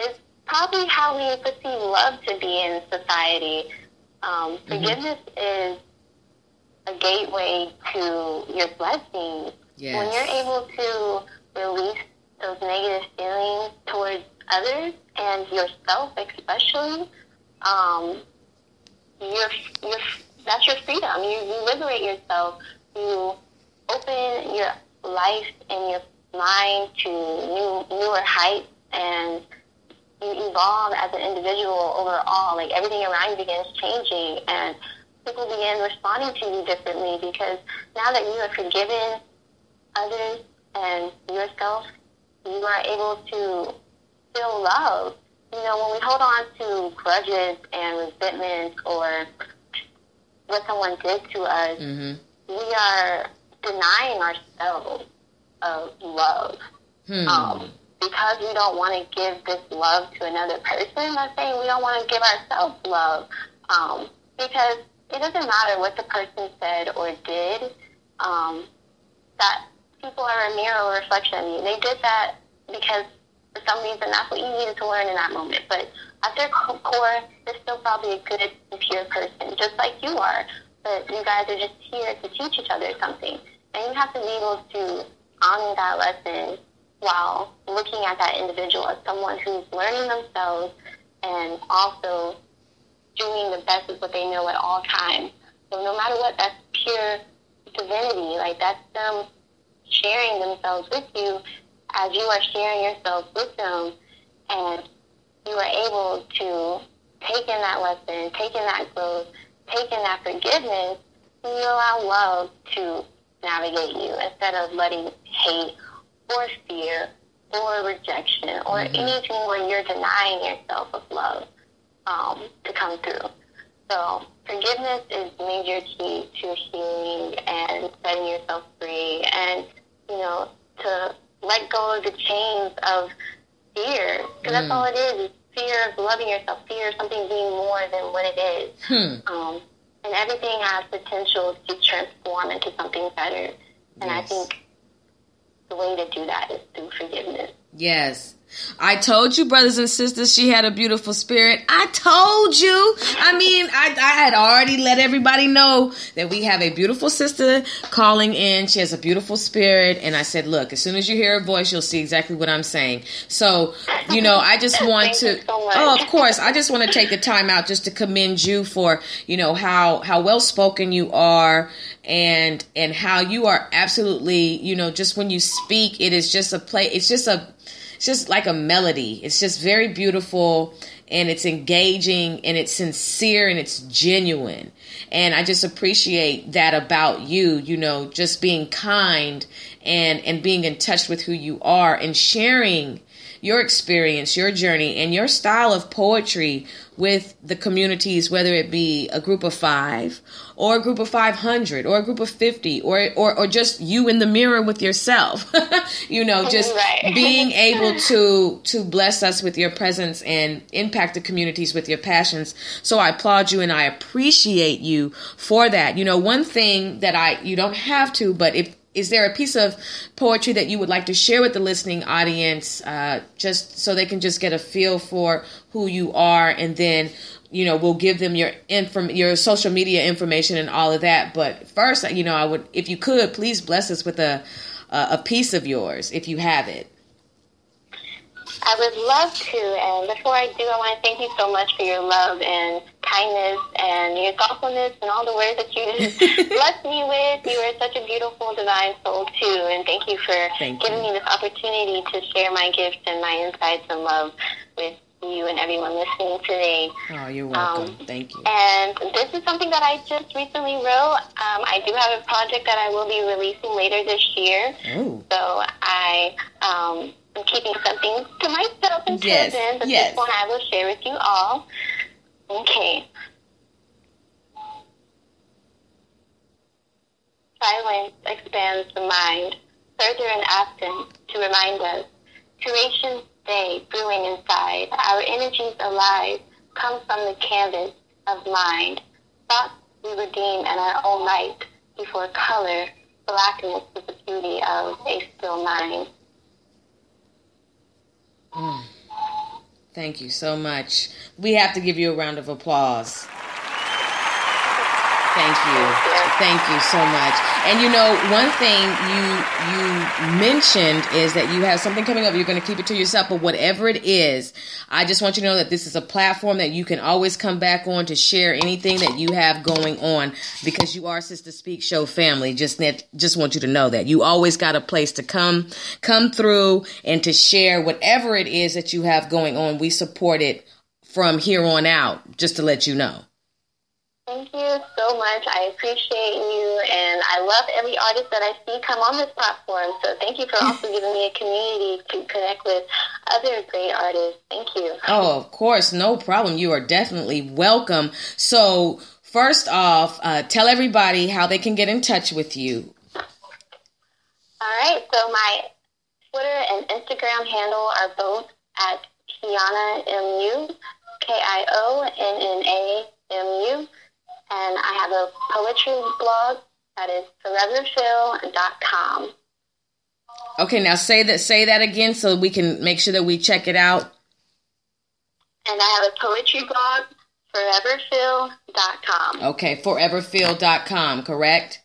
It's probably how we perceive love to be in society. Um, mm-hmm. forgiveness is a gateway to your blessings. Yes. When you're able to release those negative feelings towards others and yourself, especially, um, you're, you're, that's your freedom. You, you liberate yourself. You open your life and your mind to new newer heights and you evolve as an individual overall. Like everything around you begins changing and people begin responding to you differently because now that you have forgiven others and yourself, you are able to feel love. You know, when we hold on to grudges and resentment or what someone did to us, mm-hmm. we are denying ourselves of love. Hmm. Um, because we don't want to give this love to another person, I'm saying we don't want to give ourselves love. Um, because it doesn't matter what the person said or did, um, that people are a mirror reflection of you. They did that because for some reason that's what you needed to learn in that moment. But at their core, they're still probably a good and pure person, just like you are. But you guys are just here to teach each other something. And you have to be able to honor that lesson while looking at that individual as someone who's learning themselves and also doing the best with what they know at all times. So no matter what, that's pure divinity. Like that's them sharing themselves with you as you are sharing yourself with them and you are able to take in that lesson, take in that growth, take in that forgiveness, and you allow love to navigate you instead of letting hate or fear or rejection or mm-hmm. anything where you're denying yourself of love um, to come through. So forgiveness is major key to healing and setting yourself free and, you know, to let go of the chains of fear. Because mm. that's all it is, is fear of loving yourself, fear of something being more than what it is. Hmm. Um, and everything has potential to transform into something better. And yes. I think the way to do that is through forgiveness. Yes. I told you, brothers and sisters, she had a beautiful spirit. I told you. I mean, I, I had already let everybody know that we have a beautiful sister calling in. She has a beautiful spirit. And I said, look, as soon as you hear her voice, you'll see exactly what I'm saying. So, you know, I just *laughs* want to, so oh, of course, I just want to take the time out just to commend you for, you know, how, how well spoken you are and, and how you are absolutely, you know, just when you speak, it is just a play. It's just a, it's just like a melody. It's just very beautiful and it's engaging and it's sincere and it's genuine. And I just appreciate that about you, you know, just being kind and and being in touch with who you are and sharing your experience, your journey, and your style of poetry with the communities, whether it be a group of five or a group of 500 or a group of 50 or, or, or just you in the mirror with yourself, *laughs* you know, just *laughs* right. being *laughs* able to, to bless us with your presence and impact the communities with your passions. So I applaud you and I appreciate you for that. You know, one thing that I, you don't have to, but if, is there a piece of poetry that you would like to share with the listening audience uh, just so they can just get a feel for who you are and then you know we'll give them your inform your social media information and all of that. But first you know i would if you could please bless us with a a piece of yours if you have it I would love to. And before I do, I want to thank you so much for your love and kindness and your thoughtfulness and all the words that you *laughs* blessed me with. You are such a beautiful, divine soul, too. And thank you for thank giving you. me this opportunity to share my gifts and my insights and love with you and everyone listening today. Oh, you're welcome. Um, Thank you. And this is something that I just recently wrote. Um, I do have a project that I will be releasing later this year. Oh. So I um, I'm keeping something to myself and yes. then, but yes. this one I will share with you all. Okay. Silence expands the mind, further and often, to remind us. Creation day brewing inside, our energies alive, come from the canvas of mind. Thoughts we redeem in our own light before color, blackness is the beauty of a still mind. Mm. Thank you so much. We have to give you a round of applause. Thank you. Thank you so much. And you know, one thing you you mentioned is that you have something coming up. You're going to keep it to yourself, but whatever it is, I just want you to know that this is a platform that you can always come back on to share anything that you have going on because you are Sister Speak Show family. Just net, just want you to know that you always got a place to come come through and to share whatever it is that you have going on. We support it from here on out. Just to let you know. Thank you so much. I appreciate you, and I love every artist that I see come on this platform. So thank you for *laughs* also giving me a community to connect with other great artists. Thank you. Oh, of course, no problem. You are definitely welcome. So, first off, uh, tell everybody how they can get in touch with you. All right. So my Twitter and Instagram handle are both at Kionna M U, K I O N N A M U and I have a poetry blog that is foreverphil.com. Okay, now say that say that again so we can make sure that we check it out. And I have a poetry blog, foreverphil.com. Okay, foreverphil.com, correct?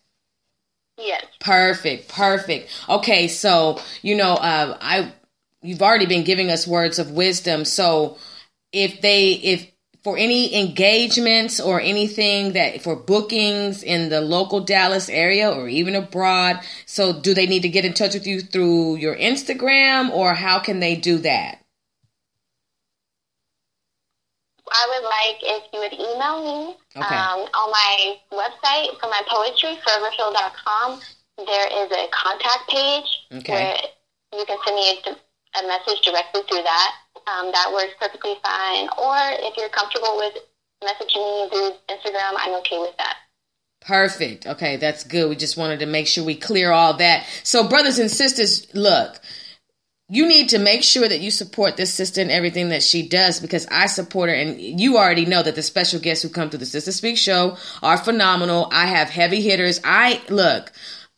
Yes. Perfect, perfect. Okay, so you know, uh, I you've already been giving us words of wisdom. So if they if for any engagements or anything that for bookings in the local Dallas area or even abroad. So, do they need to get in touch with you through your Instagram or how can they do that? I would like if you would email me okay. um, on my website for my poetry, foreverphil.com. There is a contact page okay. where you can send me a, a message directly through that um, that works perfectly fine. Or if you're comfortable with messaging me through Instagram, I'm okay with that. Perfect. Okay, that's good. We just wanted to make sure we clear all that. So, brothers and sisters, look, you need to make sure that you support this sister and everything that she does because I support her. And you already know that the special guests who come to the Sister Speak show are phenomenal. I have heavy hitters. I look,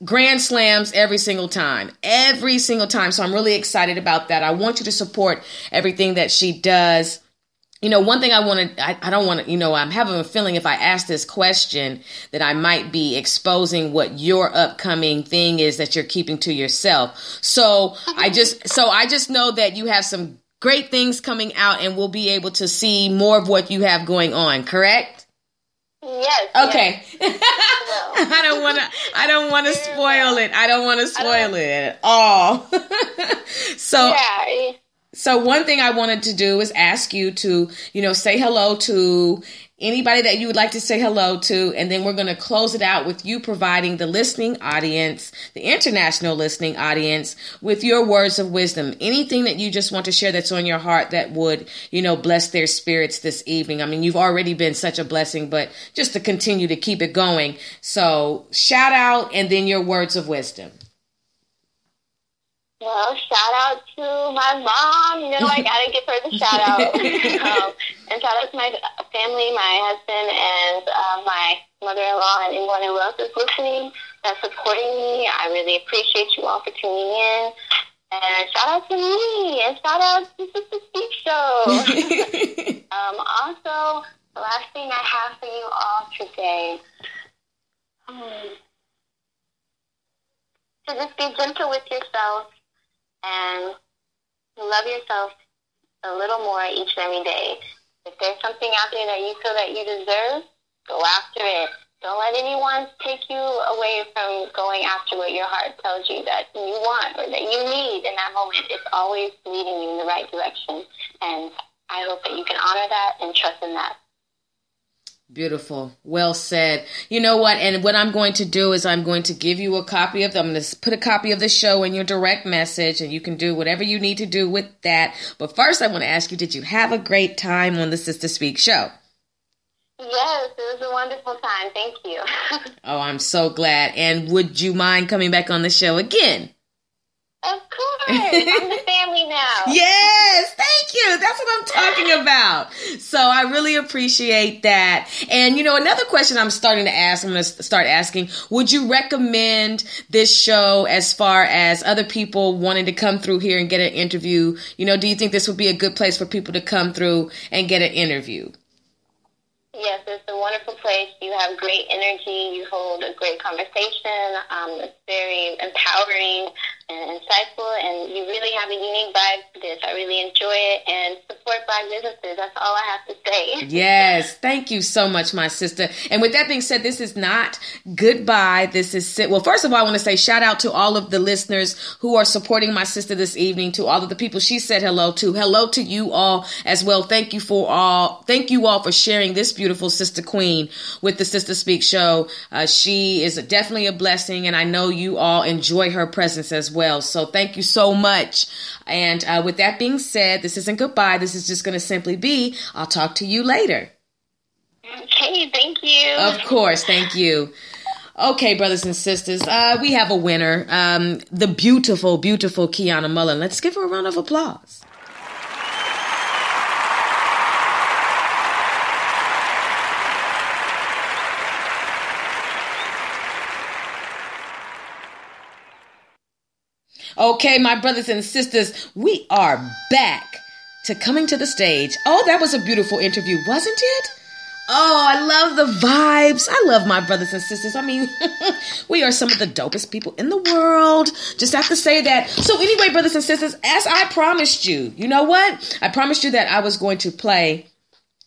grand slams every single time every single time. So i'm really excited about that. I want you to support everything that she does. You know one thing i want to I, I, don't want to you know i'm having a feeling if i ask this question that i might be exposing what your upcoming thing is that you're keeping to yourself. So i just so i just know that you have some great things coming out and we'll be able to see more of what you have going on correct Yes. Okay. Yes. *laughs* I don't want to. I don't want to spoil it. I don't want to spoil it at all. *laughs* so. Yeah. So one thing I wanted to do is ask you to, you know, say hello to anybody that you would like to say hello to, and then we're going to close it out with you providing the listening audience, the international listening audience, with your words of wisdom. Anything that you just want to share that's on your heart that would, you know, bless their spirits this evening. I mean, you've already been such a blessing, but just to continue to keep it going. So, shout out and then your words of wisdom. Well, shout out to my mom. You know, I *laughs* gotta give her the shout out. *laughs* um, and shout out to my family, my husband, and uh, my mother-in-law, and anyone who else is listening that's supporting me. I really appreciate you all for tuning in. And shout out to me, and shout out to the Speak Show. *laughs* um, also, the last thing I have for you all today. Um, to just be gentle with yourself and love yourself a little more each and every day. If there's something out there that you feel that you deserve, go after it. Don't let anyone take you away from going after what your heart tells you that you want or that you need in that moment. It's always leading you in the right direction. And I hope that you can honor that and trust in that. Beautiful. Well said. You know what? And what I'm going to do is I'm going to give you a copy of, I'm going to put a copy of the show in your direct message and you can do whatever you need to do with that. But first, I want to ask you, did you have a great time on the Sister Speak show? Yes, it was a wonderful time. Thank you. *laughs* oh, I'm so glad. And would you mind coming back on the show again? Of course. I'm the *laughs* family now. yes, thank you. That's what I'm talking *laughs* about. So I really appreciate that. And you know, another question I'm starting to ask, I'm going to start asking, would you recommend this show as far as other people wanting to come through here and get an interview? You know, do you think this would be a good place for people to come through and get an interview? Yes, it's a wonderful place. You have great energy. You hold a great conversation. Um, it's very empowering, and insightful, and you really have a unique vibe to this. I really enjoy it and support black businesses. That's all I have to say. *laughs* yes, thank you so much, my sister. And with that being said, this is not goodbye. This is well. First of all, I want to say shout out to all of the listeners who are supporting my sister this evening. To all of the people she said hello to. Hello to you all as well. Thank you for all. Thank you all for sharing this beautiful sister queen with the Sister Speak show. Uh, she is definitely a blessing, and I know you all enjoy her presence as well. So thank you so much. And uh, with that being said, this isn't goodbye. This is just going to simply be I'll talk to you later. Okay, thank you. Of course, thank you. Okay, brothers and sisters, uh, we have a winner. Um, the beautiful, beautiful Kionna Mullen. Let's give her a round of applause. Okay, my brothers and sisters, we are back to coming to the stage. Oh, that was a beautiful interview, wasn't it? Oh, I love the vibes. I love my brothers and sisters. I mean, *laughs* we are some of the dopest people in the world. Just have to say that. So, anyway, brothers and sisters, as I promised you, you know what? I promised you that I was going to play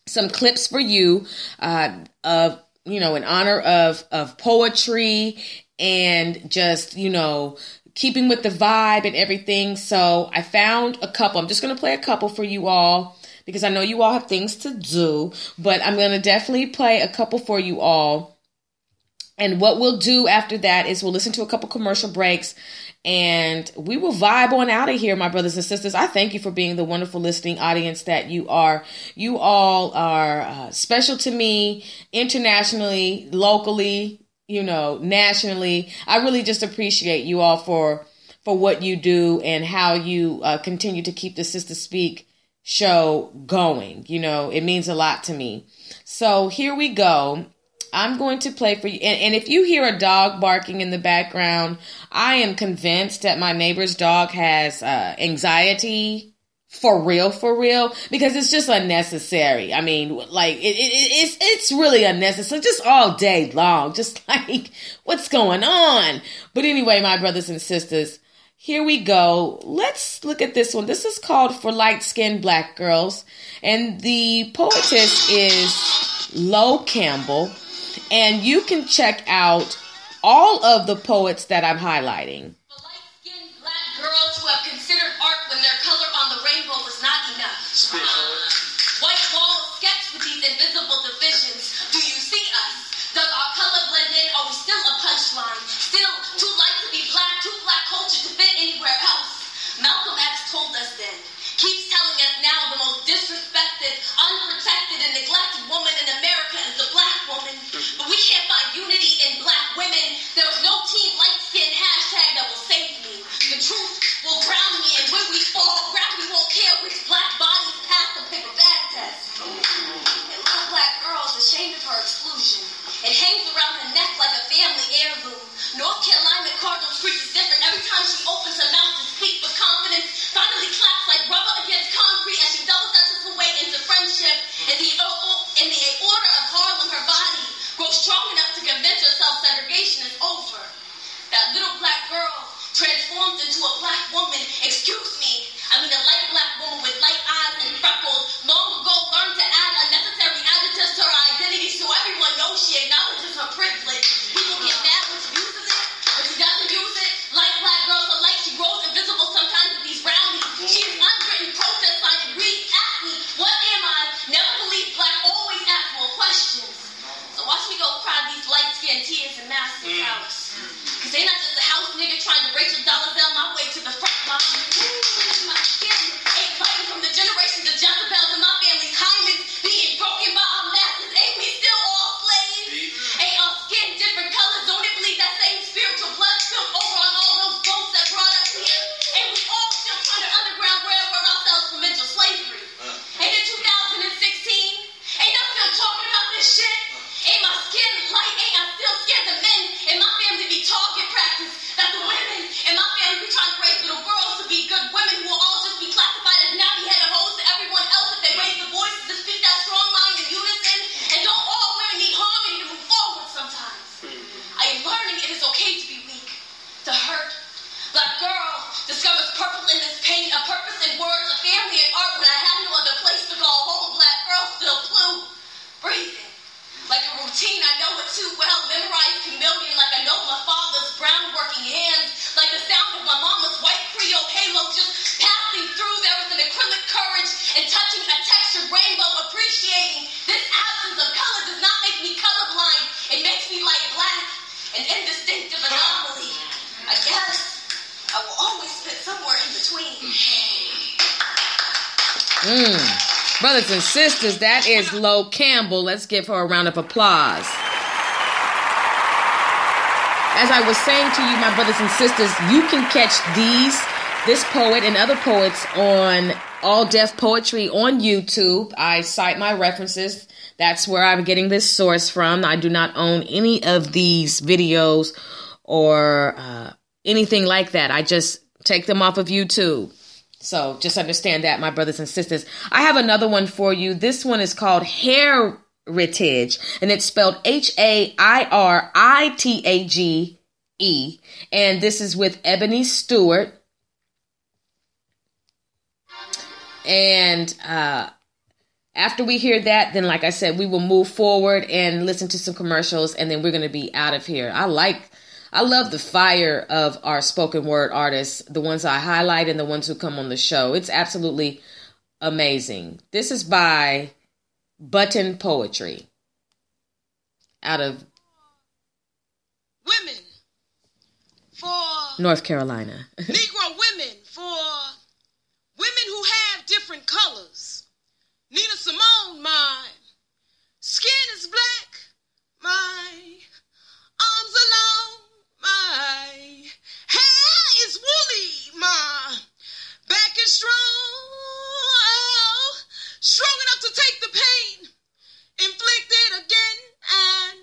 some clips for you uh, of, you know, in honor of of poetry and just, you know, keeping with the vibe and everything. So I found a couple. I'm just going to play a couple for you all because I know you all have things to do, but I'm going to definitely play a couple for you all. And what we'll do after that is we'll listen to a couple commercial breaks and we will vibe on out of here, my brothers and sisters. I thank you for being the wonderful listening audience that you are. You all are uh, special to me internationally, locally, you know, nationally. I really just appreciate you all for for what you do and how you uh, continue to keep the Sister Speak show going. You know, it means a lot to me. So here we go. I'm going to play for you. And, and, if you hear a dog barking in the background, I am convinced that my neighbor's dog has uh, anxiety for real, for real, because it's just unnecessary. I mean, like it, it, it's it's really unnecessary, just all day long, *laughs* just like what's going on. But anyway, my brothers and sisters, here we go. Let's look at this one. This is called "For Light Skinned Black Girls," and the poetess is Lo Campbell, and you can check out all of the poets that I'm highlighting. woman in America is a black woman, mm-hmm. but we can't find unity in black women. There's no team light skin hashtag that will save me. The truth will ground me, and when we fall, ground we won't care which black bodies pass the paper bag test. And little black girls ashamed of her exclusion. It hangs around her neck like a family heirloom. North Carolina Cardinal Creek is different. Every time she opens her mouth to speak with confidence, finally claps like rubber against concrete as she double dutches her way into friendship. In the, in the aorta of Harlem, her body grows strong enough to convince herself segregation is over. That little black girl transformed into a black woman. Excuse me, that is Lo Campbell. Let's give her a round of applause. As I was saying to you, my brothers and sisters, you can catch these, this poet and other poets on All Def Poetry on YouTube. I cite my references. That's where I'm getting this source from. I do not own any of these videos or uh, anything like that. I just take them off of YouTube. So just understand that, my brothers and sisters. I have another one for you. This one is called Heritage, and it's spelled H A I R I T A G E. And this is with Ebony Stewart. And uh, after we hear that, then, like I said, we will move forward and listen to some commercials, and then we're going to be out of here. I like I love the fire of our spoken word artists, the ones I highlight and the ones who come on the show. It's absolutely amazing. This is by Button Poetry out of women for North Carolina. *laughs* Negro women for women who have different colors. Nina Simone, my skin is black, my arms are long, my hair is woolly, my back is strong, strong enough to take the pain inflicted again and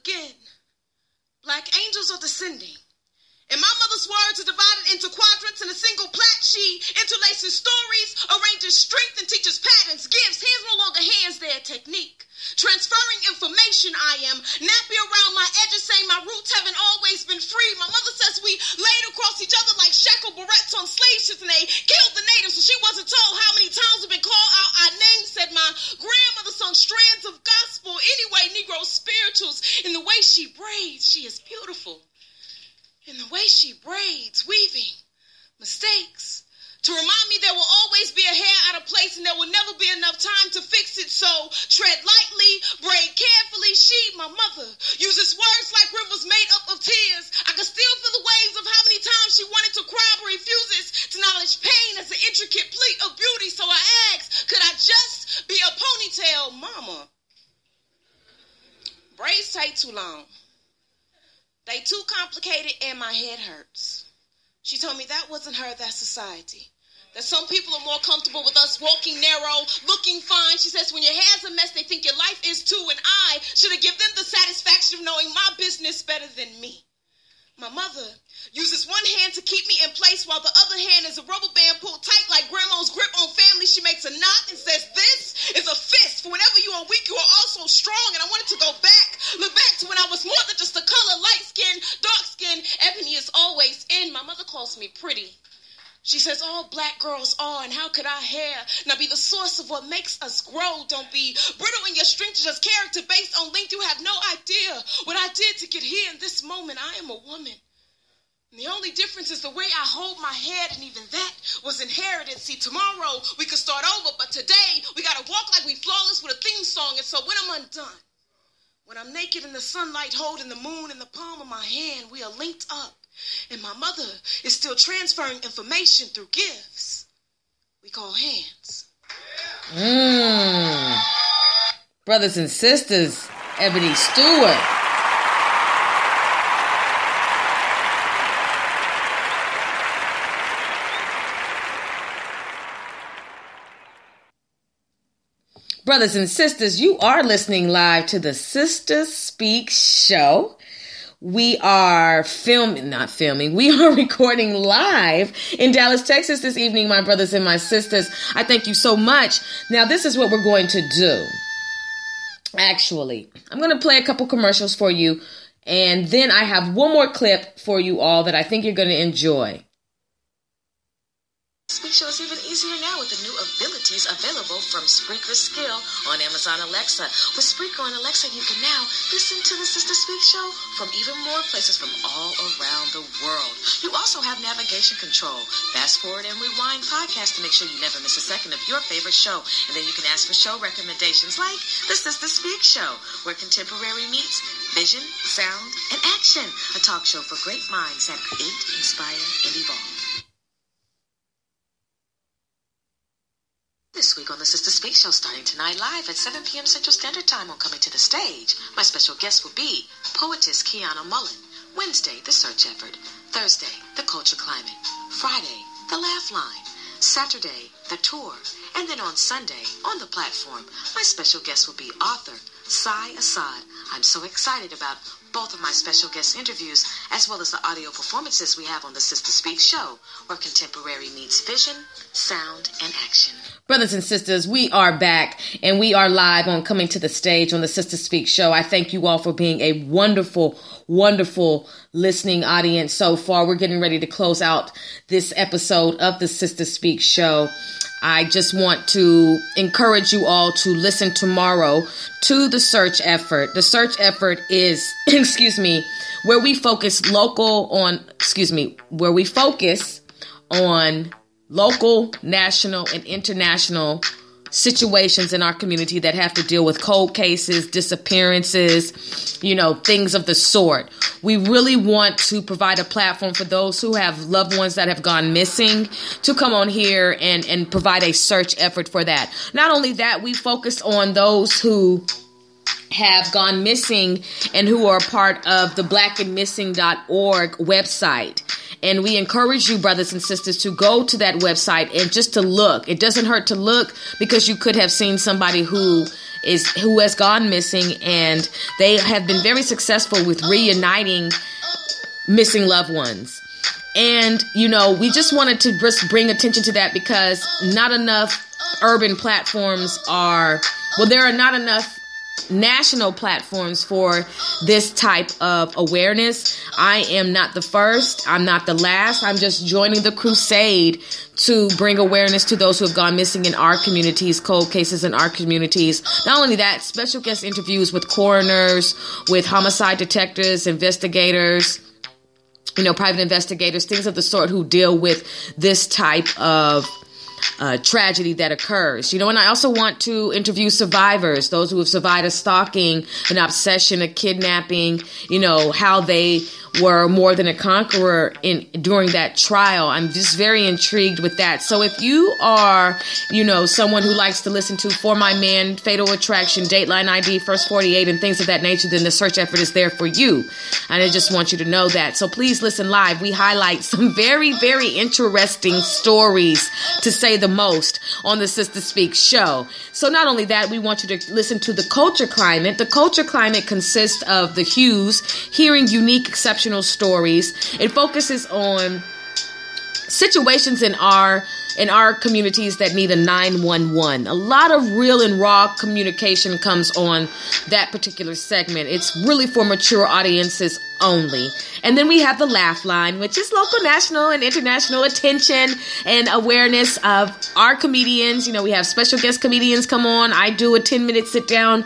again. Black angels are descending. In my mother's words are divided into quadrants in a single plat. She interlaces stories, arranges strength, and teaches patterns, gives hands no longer hands their technique. Transferring information, I am nappy around my edges, saying my roots haven't always been free. My mother says we laid across each other like shackled barrettes on slave ships, and they killed the natives, so she wasn't told how many times we've been called out our names. Said my grandmother sung strands of gospel. Anyway, Negro spirituals, in the way she braids, she is beautiful in the way she braids, weaving mistakes. To remind me there will always be a hair out of place and there will never be enough time to fix it. So tread lightly, braid carefully. She, my mother, uses words like rivers made up of tears. I can still feel the waves of how many times she wanted to cry but refuses to acknowledge pain as an intricate pleat of beauty. So I ask, could I just be a ponytail mama? Braids take too long. They too complicated and my head hurts. She told me that wasn't her, that's society. That some people are more comfortable with us walking narrow, looking fine. She says when your hair's a mess, they think your life is too, and I should have given them the satisfaction of knowing my business better than me. My mother uses one hand to keep me in place while the other hand is a rubber band pulled tight like grandma's grip on family. She makes a knot and says, This is a fist. For whenever you are weak, you are also strong. And I wanted to go back, look back to when I was more than just a color, light skin, dark skin. Ebony is always in. My mother calls me pretty. She says all black girls are, and how could our hair now be the source of what makes us grow? Don't be brittle in your strength, just character based on length. You have no idea what I did to get here in this moment. I am a woman. The only difference is the way I hold my head, and even that was inherited. See, tomorrow we could start over, but today we gotta walk like we flawless with a theme song. And so when I'm undone, when I'm naked in the sunlight, holding the moon in the palm of my hand, we are linked up. And my mother is still transferring information through gifts we call hands. Mm. Brothers and sisters, Ebony Stewart. Brothers and sisters, you are listening live to the Sister Speak show. We are filming, not filming, we are *laughs* recording live in Dallas, Texas this evening, my brothers and my sisters. I thank you so much. Now, this is what we're going to do. Actually, I'm going to play a couple commercials for you, and then I have one more clip for you all that I think you're going to enjoy. Speak Show is even easier now with the new abilities available from Spreaker Skill on Amazon Alexa. With Spreaker on Alexa, you can now listen to the Sister Speak Show from even more places from all around the world. You also have navigation control, fast forward and rewind podcast to make sure you never miss a second of your favorite show. And then you can ask for show recommendations like the Sister Speak Show, where contemporary meets vision, sound, and action. A talk show for great minds that create, inspire, and evolve. This week on the Sister Speak Show, starting tonight live at 7 p.m. Central Standard Time on Coming to the Stage, my special guest will be poetess Kionna Mullen. Wednesday, The Search Effort. Thursday, The Culture Climate. Friday, The Laugh Line. Saturday, The Tour. And then on Sunday, on the platform, my special guest will be author Sai Assad. I'm so excited about both of my special guest interviews, as well as the audio performances we have on the Sister Speak show, where contemporary meets vision, sound, and action. Brothers and sisters, we are back and we are live on Coming to the Stage on the Sister Speak show. I thank you all for being a wonderful, wonderful listening audience so far. We're getting ready to close out this episode of the Sister Speak show. I just want to encourage you all to listen tomorrow to the search effort. The search effort is, *clears throat* excuse me, where we focus local on, excuse me, where we focus on local, national, and international situations in our community that have to deal with cold cases, disappearances, you know, things of the sort. We really want to provide a platform for those who have loved ones that have gone missing to come on here and, and provide a search effort for that. Not only that, we focus on those who have gone missing and who are part of the blackandmissing.org website. And we encourage you, brothers and sisters, to go to that website and just to look. It doesn't hurt to look because you could have seen somebody who is who has gone missing and they have been very successful with reuniting missing loved ones. And you know, we just wanted to just bring attention to that because not enough urban platforms are well there are not enough national platforms for this type of awareness. I am not the first, I'm not the last. I'm just joining the crusade to bring awareness to those who have gone missing in our communities, cold cases in our communities. Not only that, special guest interviews with coroners, with homicide detectives, investigators, you know, private investigators, things of the sort who deal with this type of uh, tragedy that occurs. You know, and I also want to interview survivors, those who have survived a stalking, an obsession, a kidnapping, you know, how they were more than a conqueror in during that trial. I'm just very intrigued with that. So if you are, you know, someone who likes to listen to For My Man, Fatal Attraction, Dateline ID, First 48, and things of that nature, then the search effort is there for you. And I just want you to know that. So please listen live. We highlight some *laughs* very, very interesting stories to say the most on the Sister Speak show. So not only that, we want you to listen to the culture climate. The culture climate consists of the hues, hearing unique, exceptional stories. It focuses on situations in our in our communities that need a 911. A lot of real and raw communication comes on that particular segment. It's really for mature audiences only. And then we have the laugh line, which is local, national, and international attention and awareness of our comedians. You know, we have special guest comedians come on. I do a 10 minute sit down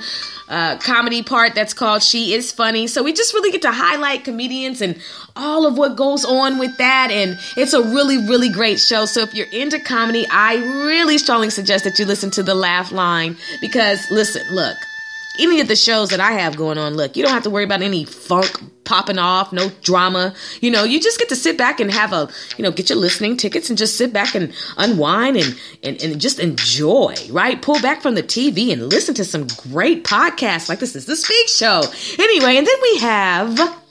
uh, comedy part that's called She Is Funny. So we just really get to highlight comedians and all of what goes on with that. And it's a really, really great show. So if you're into comedy, I really strongly suggest that you listen to the laugh line because listen, look, any of the shows that I have going on, look, you don't have to worry about any funk popping off, no drama. You know, you just get to sit back and have a, you know, get your listening tickets and just sit back and unwind and, and, and just enjoy, right? Pull back from the TV and listen to some great podcasts like this is the Speak Show. Anyway, and then we have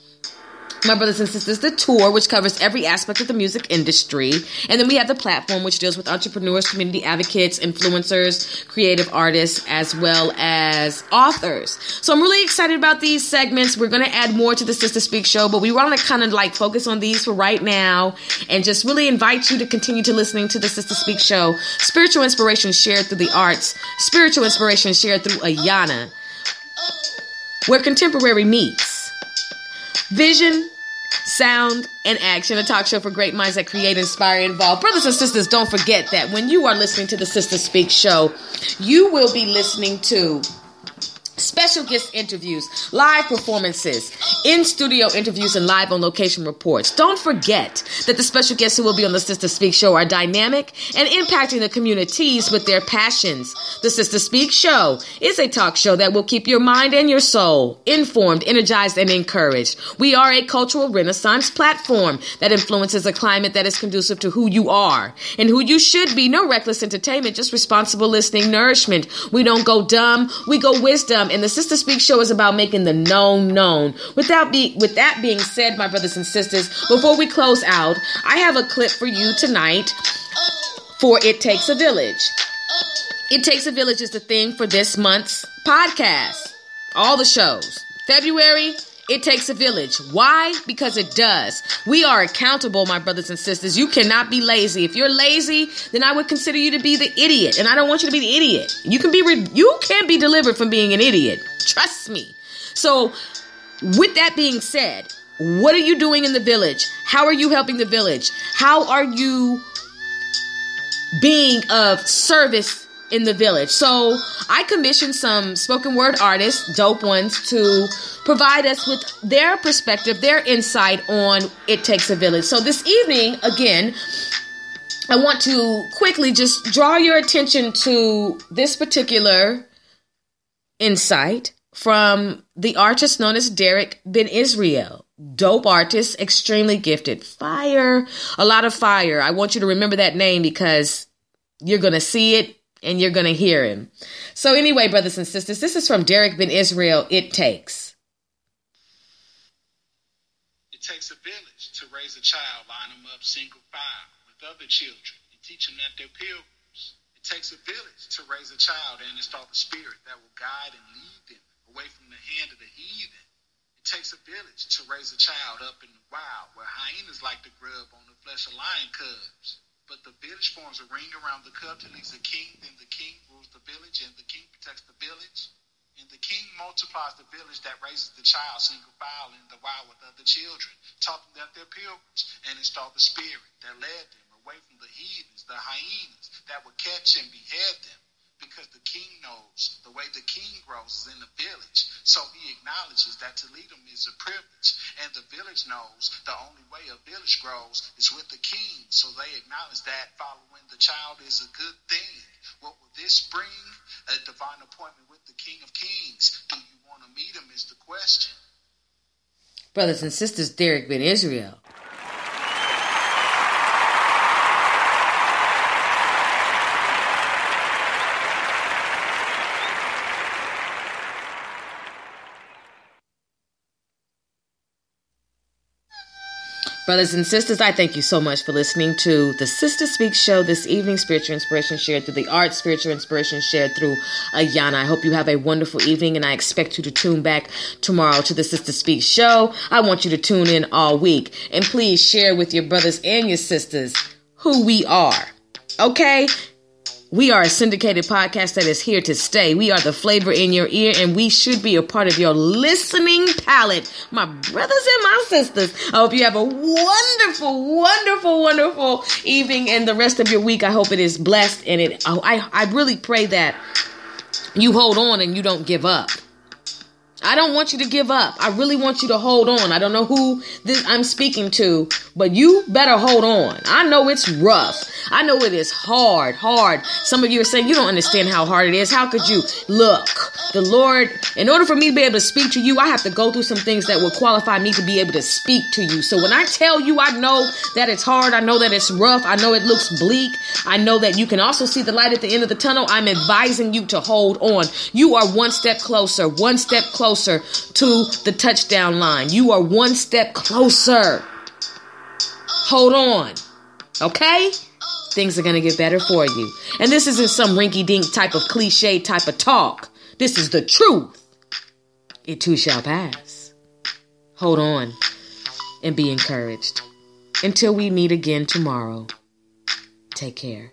my brothers and sisters, the tour, which covers every aspect of the music industry. And then we have the platform, which deals with entrepreneurs, community advocates, influencers, creative artists, as well as authors. So I'm really excited about these segments. We're going to add more to the Sister Speak show, but we want to kind of like focus on these for right now and just really invite you to continue to listening to the Sister Speak show. Spiritual inspiration shared through the arts, spiritual inspiration shared through Ayana, where contemporary meets. Vision, sound, and action, a talk show for great minds that create, inspire, and involve. Brothers and sisters, don't forget that when you are listening to the Sister Speak show, you will be listening to special guest interviews, live performances, in studio interviews, and live on location reports. Don't forget that the special guests who will be on the Sister Speak show are dynamic and impacting the communities with their passions. The Sister Speak show is a talk show that will keep your mind and your soul informed, energized, and encouraged. We are a cultural renaissance platform that influences a climate that is conducive to who you are and who you should be. No reckless entertainment, just responsible listening, nourishment. We don't go dumb, we go wisdom Um, and the Sister Speak show is about making the known known. Without be with that being said, my brothers and sisters, before we close out, I have a clip for you tonight for It Takes a Village. It Takes a Village is the theme for this month's podcast. All the shows. February, it takes a village. Why? Because it does. We are accountable, my brothers and sisters. You cannot be lazy. If you're lazy, then I would consider you to be the idiot, and I don't want you to be the idiot. You can be re- you can be delivered from being an idiot. Trust me. So, with that being said, what are you doing in the village? How are you helping the village? How are you being of service in the village. So I commissioned some spoken word artists, dope ones, to provide us with their perspective, their insight on It Takes a Village. So this evening, again, I want to quickly just draw your attention to this particular insight from the artist known as Derek Ben Israel. Dope artist, extremely gifted. Fire, a lot of fire. I want you to remember that name because you're going to see it and you're going to hear him. So, anyway, brothers and sisters, this is from Derek Ben Israel. It takes. It takes a village to raise a child, line them up single file with other children and teach them that they're pilgrims. It takes a village to raise a child and install the spirit that will guide and lead them away from the hand of the heathen. It takes a village to raise a child up in the wild where hyenas like to grub on the flesh of lion cubs. But the village forms a ring around the cub till he's a king. Then the king rules the village, and the king protects the village. And the king multiplies the village that raises the child single file in the wild with other children, taught them that they're pilgrims, and installed the spirit that led them away from the heathens, the hyenas that would catch and behead them because the king knows the way the king grows is in the village. So he acknowledges that to lead them is a privilege. And the village knows the only way a village grows is with the king. So they acknowledge that following the child is a good thing. What will this bring? A divine appointment with the King of Kings. Do you want to meet him is the question. Brothers and sisters, Derek Ben Israel. Brothers and sisters, I thank you so much for listening to the Sister Speak show this evening. Spiritual inspiration shared through the art, spiritual inspiration shared through Ayana. I hope you have a wonderful evening and I expect you to tune back tomorrow to the Sister Speak show. I want you to tune in all week and please share with your brothers and your sisters who we are. Okay? We are a syndicated podcast that is here to stay. We are the flavor in your ear, and we should be a part of your listening palette. My brothers and my sisters, I hope you have a wonderful, wonderful, wonderful evening and the rest of your week. I hope it is blessed, and it. I, I really pray that you hold on and you don't give up. I don't want you to give up. I really want you to hold on. I don't know who this I'm speaking to, but you better hold on. I know it's rough. I know it is hard, hard. Some of you are saying you don't understand how hard it is. How could you? Look, the Lord, in order for me to be able to speak to you, I have to go through some things that will qualify me to be able to speak to you. So when I tell you I know that it's hard, I know that it's rough, I know it looks bleak, I know that you can also see the light at the end of the tunnel, I'm advising you to hold on. You are one step closer, one step closer closer to the touchdown line. You are one step closer. Hold on. Okay? Things are going to get better for you. And this isn't some rinky dink type of cliche type of talk. This is the truth. It too shall pass. Hold on and be encouraged. Until we meet again tomorrow, take care.